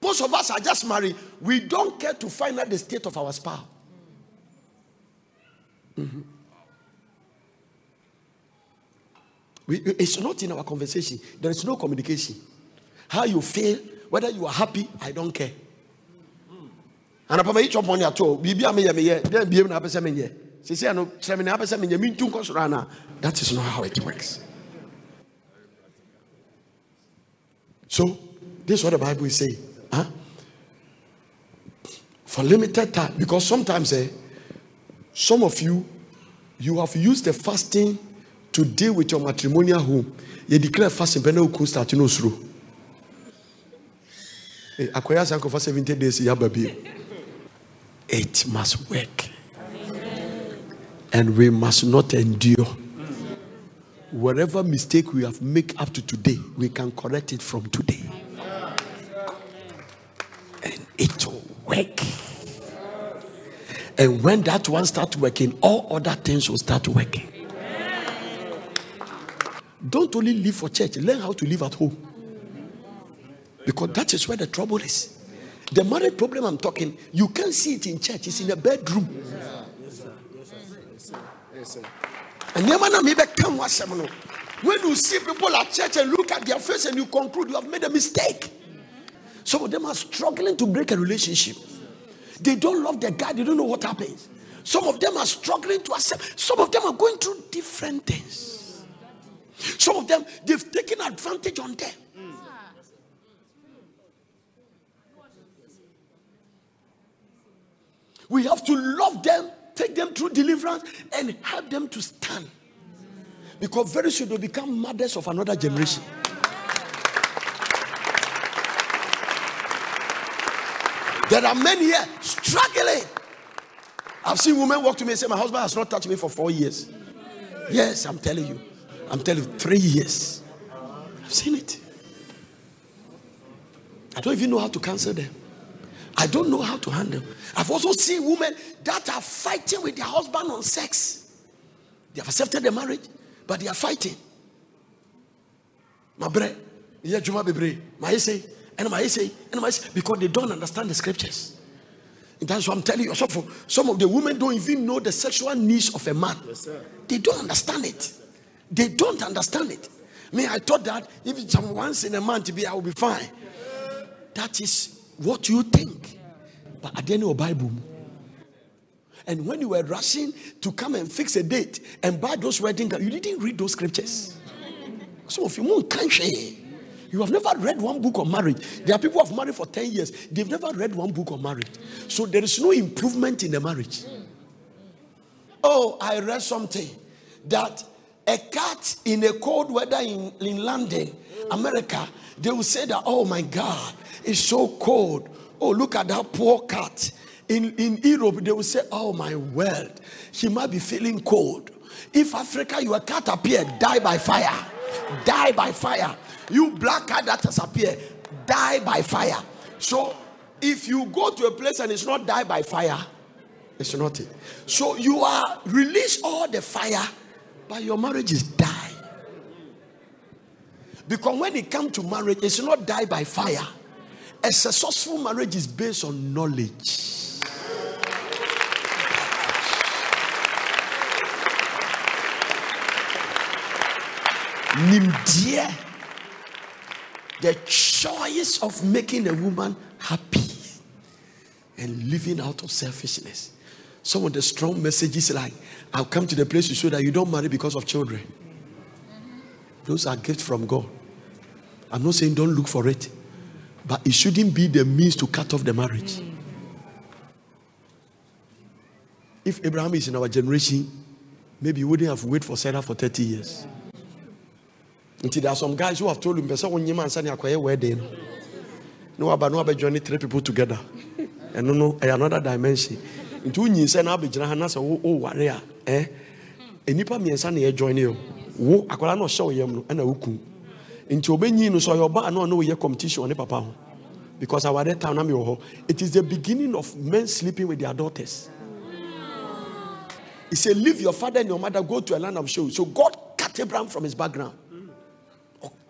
Most of us are just married. We don't care to find out the state of our spouse. Mhm. We, it's not in our conversation. There is no communication. How you feel, whether you are happy, I don't care. And I each of money at all. Bibi ame ye me ye. Na apese me ye. She say no. Say me na apese me ye. Me ntu nkosoro na. That is not how it works. So this is what the Bible is saying. Huh? For limited time, because sometimes eh, some of you you have used the fasting to deal with your matrimonial home. You declare fasting, but no could start no through. Akwaya sanko for 70 days, yeah, baby. It must work. And we must not endure. Whatever mistake we have made up to today, we can correct it from today. And it will work. And when that one starts working, all other things will start working. Don't only live for church, learn how to live at home. Because that is where the trouble is. The marriage problem I'm talking, you can't see it in church, it's in a bedroom. And when you see people at church and look at their face and you conclude you have made a mistake. Some of them are struggling to break a relationship. They don't love their guy, they don't know what happens. Some of them are struggling to accept, some of them are going through different things. Some of them, they've taken advantage on them. We have to love them, take them through deliverance, and help them to stand. Because very soon they'll become mothers of another generation. There are men here struggling. I've seen women walk to me and say, My husband has not touched me for four years. Yes, I'm telling you. I'm telling you, three years. I've seen it. I don't even know how to cancel them. I don't know how to handle. I've also seen women that are fighting with their husband on sex. They have accepted the marriage, but they are fighting. My bre, yeah, Juma bebre, my say, and my say, and my say, because they don't understand the scriptures. And that's what I'm telling you. So for some of the women don't even know the sexual needs of a man. Yes. They don't understand it. They don't understand it. Me, I thought that if it's once in a month be, I will be fine. That is what you think. But at the end of Bible. And when you were rushing to come and fix a date and buy those wedding you didn't read those scriptures. Some of you won't. You have never read one book on marriage. There are people who have married for 10 years, they've never read one book on marriage. So there is no improvement in the marriage. Oh, I read something that a cat in a cold weather in, in London, America, they will say that, oh my God, it's so cold. Oh, look at that poor cat. In, in Europe, they will say, oh my world, she might be feeling cold. If Africa, your cat appear, die by fire. Die by fire. You black cat that has appeared, die by fire. So if you go to a place and it's not die by fire, it's not it. So you are release all the fire, but your marriage is die. Because when it comes to marriage, it's not die by fire. A successful marriage is based on knowledge. Nimdeɛ, the choice of making a woman happy and living out of selfishness. Some of the strong messages like, I'll come to the place to show that you don't marry because of children. Those are gifts from God. I'm not saying don't look for it, but it shouldn't be the means to cut off the marriage. If Abraham is in our generation, maybe he wouldn't have waited for Sarah for 30 years. Until there are some guys who have told him, "Person when you man akwaye wedding." No aba no aba join three people together. And no no another dimension. Nti wonyi sɛ na abɛgyina ha na sɛ wo wo ware a eh enipa mmiɛnsa na yɛ join you. Wo akwara na ɔhyɛ wo yam no ɛna woku. Nti obɛnyi no so ɔyɛ ɔbaa na ɔno woyɛ competition ne papa ho. because our time now it is the beginning of men sleeping with their daughters. He said, Leave your father and your mother, go to a land of show. So God cut Abraham from his background.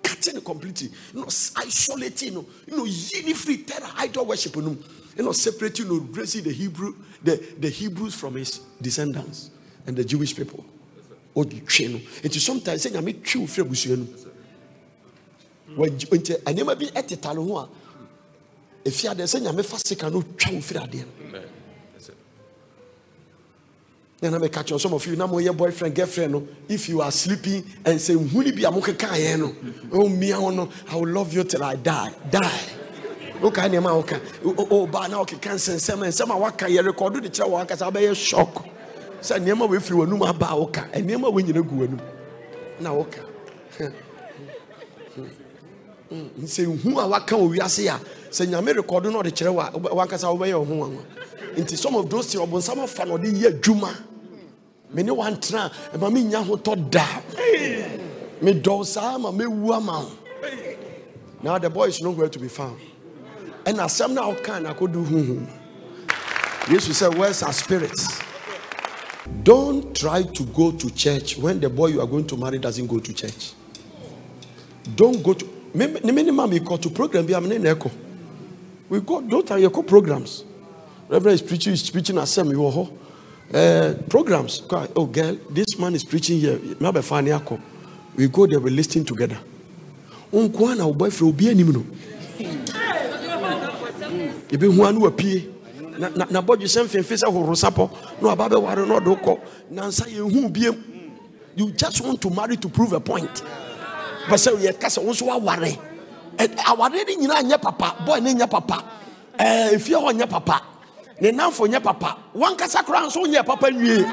Cutting it completely. You know, isolating, you know, you know, free terror, idol worship, you know, you know, separating, you know, raising the Hebrew, the, the Hebrews from his descendants and the Jewish people. Oh, or It is sometimes saying, I mean, true free when nneɛma bi ɛteta no ho a efi adeɛ sɛ nyame fa sika no twa wo firi adeɛ no. Na meka kyerɛ some of you na moyɛ boyfriend girlfriend no if you are sleeping and sɛ nhuni bi a mokekaeɛ no oh, ɔmmia ho no i will love you till i die. Die woka nneɛma a woka. Ɔbaa na wokeka nsɛnsɛm nsɛm a waka yɛ rekɔdo de kyerɛ wɔ ankasa wobɛyɛ shock. Sɛ nneɛma wɔafiri w'anum aba a woka nneɛma wɔnyina gu w'anum na woka. Nsɛ hu a waka wɔ wiase a sɛ nyame rekɔdo na ɔde kyerɛ wa wankasa wobɛyɛ wo ho wanwa nti some of those things ɔbonsam afa na ɔde yɛ adwuma. Me ne wantena ɛma menya ho tɔ da. Medɔw saa ma mɛwu ama wo. Now the boy is nowhere to be found ɛna asɛm no a woka na akɔdu huhu yesu sɛ where's our spirits? Don't try to go to church when the boy you are going to marry doesn't go to church. Don't go to ne me ma mekɔ to program bi a mene we go those are your programs. Reverend is preaching is preaching asɛm wɔ hɔ uh, programs. Oh girl this man is preaching here. Ne we go there we listen together. Na yɛbɛhu ano wapie. Na bɔdwe sɛ mfemfe sɛ horo sapɔ na waba bɛware na ɔde wokɔ nansa yɛhu biem. You just want to marry to prove a point. Pɛ sɛ yɛka sɛ wo nso woaware aware no nyinaa nyɛ papa. Bɔɔ ne nyɛ papa. Efie hɔ nyɛ papa. Ne namfo nyɛ papa. Wankasa koraa nso nyɛ papa nwie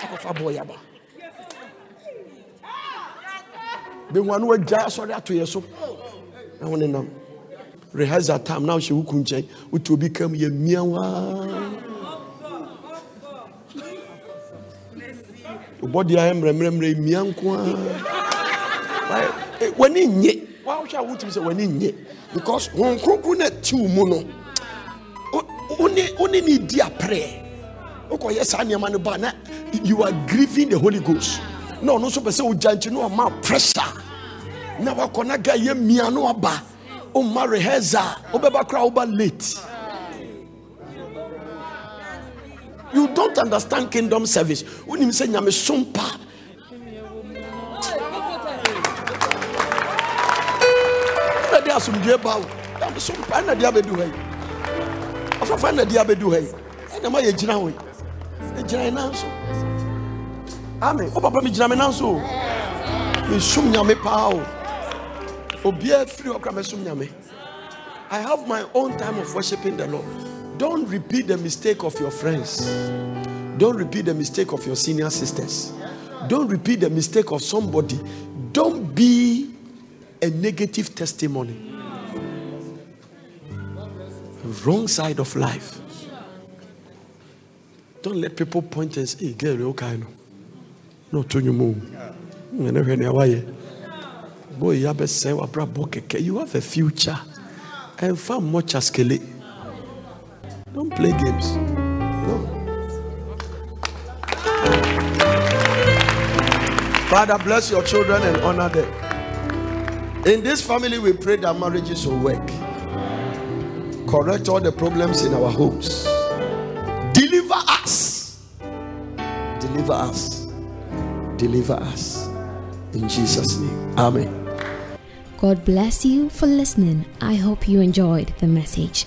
akɔfa bɔɔ yaba bɛhu ano wagya asɔre ato yɛ so. Na wo ne nam rehearsal time na wohyɛ wo ku nkyɛn wotu obi kam yɛ mmiawaa wobɔdeɛ ayɛ mmerɛmmerɛmmerɛ mmia nko a w'ani nye wahwɛ a wotumi sɛ w'ani nye? Because wɔn kronkron na ti wo mu no wone wone ne di aprɛ wokɔyɛ saa nneɛma no ba na you are grieving the holy ghost. Na ɔno nso pɛ sɛ wogya nti no ɔma pressure. Na wakɔ na ga yɛ mmia no aba ɔma rehearsa wobɛba koraa late. You don't understand kingdom service. Wonim sɛ nyame som pa de asomdwe ba wo dame so mpa na de abɛdu ha yi ɔsɔfa na de abɛdu yi ɛna ma yɛgyina ho yi ɛgyina yɛ nan so ame wo papa megyina me nan so o mesom nyame paa o I have my own time of worshiping the Lord. Don't repeat the mistake of your friends. Don't repeat the mistake of your senior sisters. Don't repeat the mistake of somebody. Don't be a negative testimony. Wrong side of life. Don't let people point and say, hey, girl, okay? No, to you move. You have a future. And far much as Don't play games. No. Father, bless your children and honor them. In this family, we pray that marriages will work. Correct all the problems in our homes. Deliver us. Deliver us. Deliver us. In Jesus' name. Amen. God bless you for listening. I hope you enjoyed the message.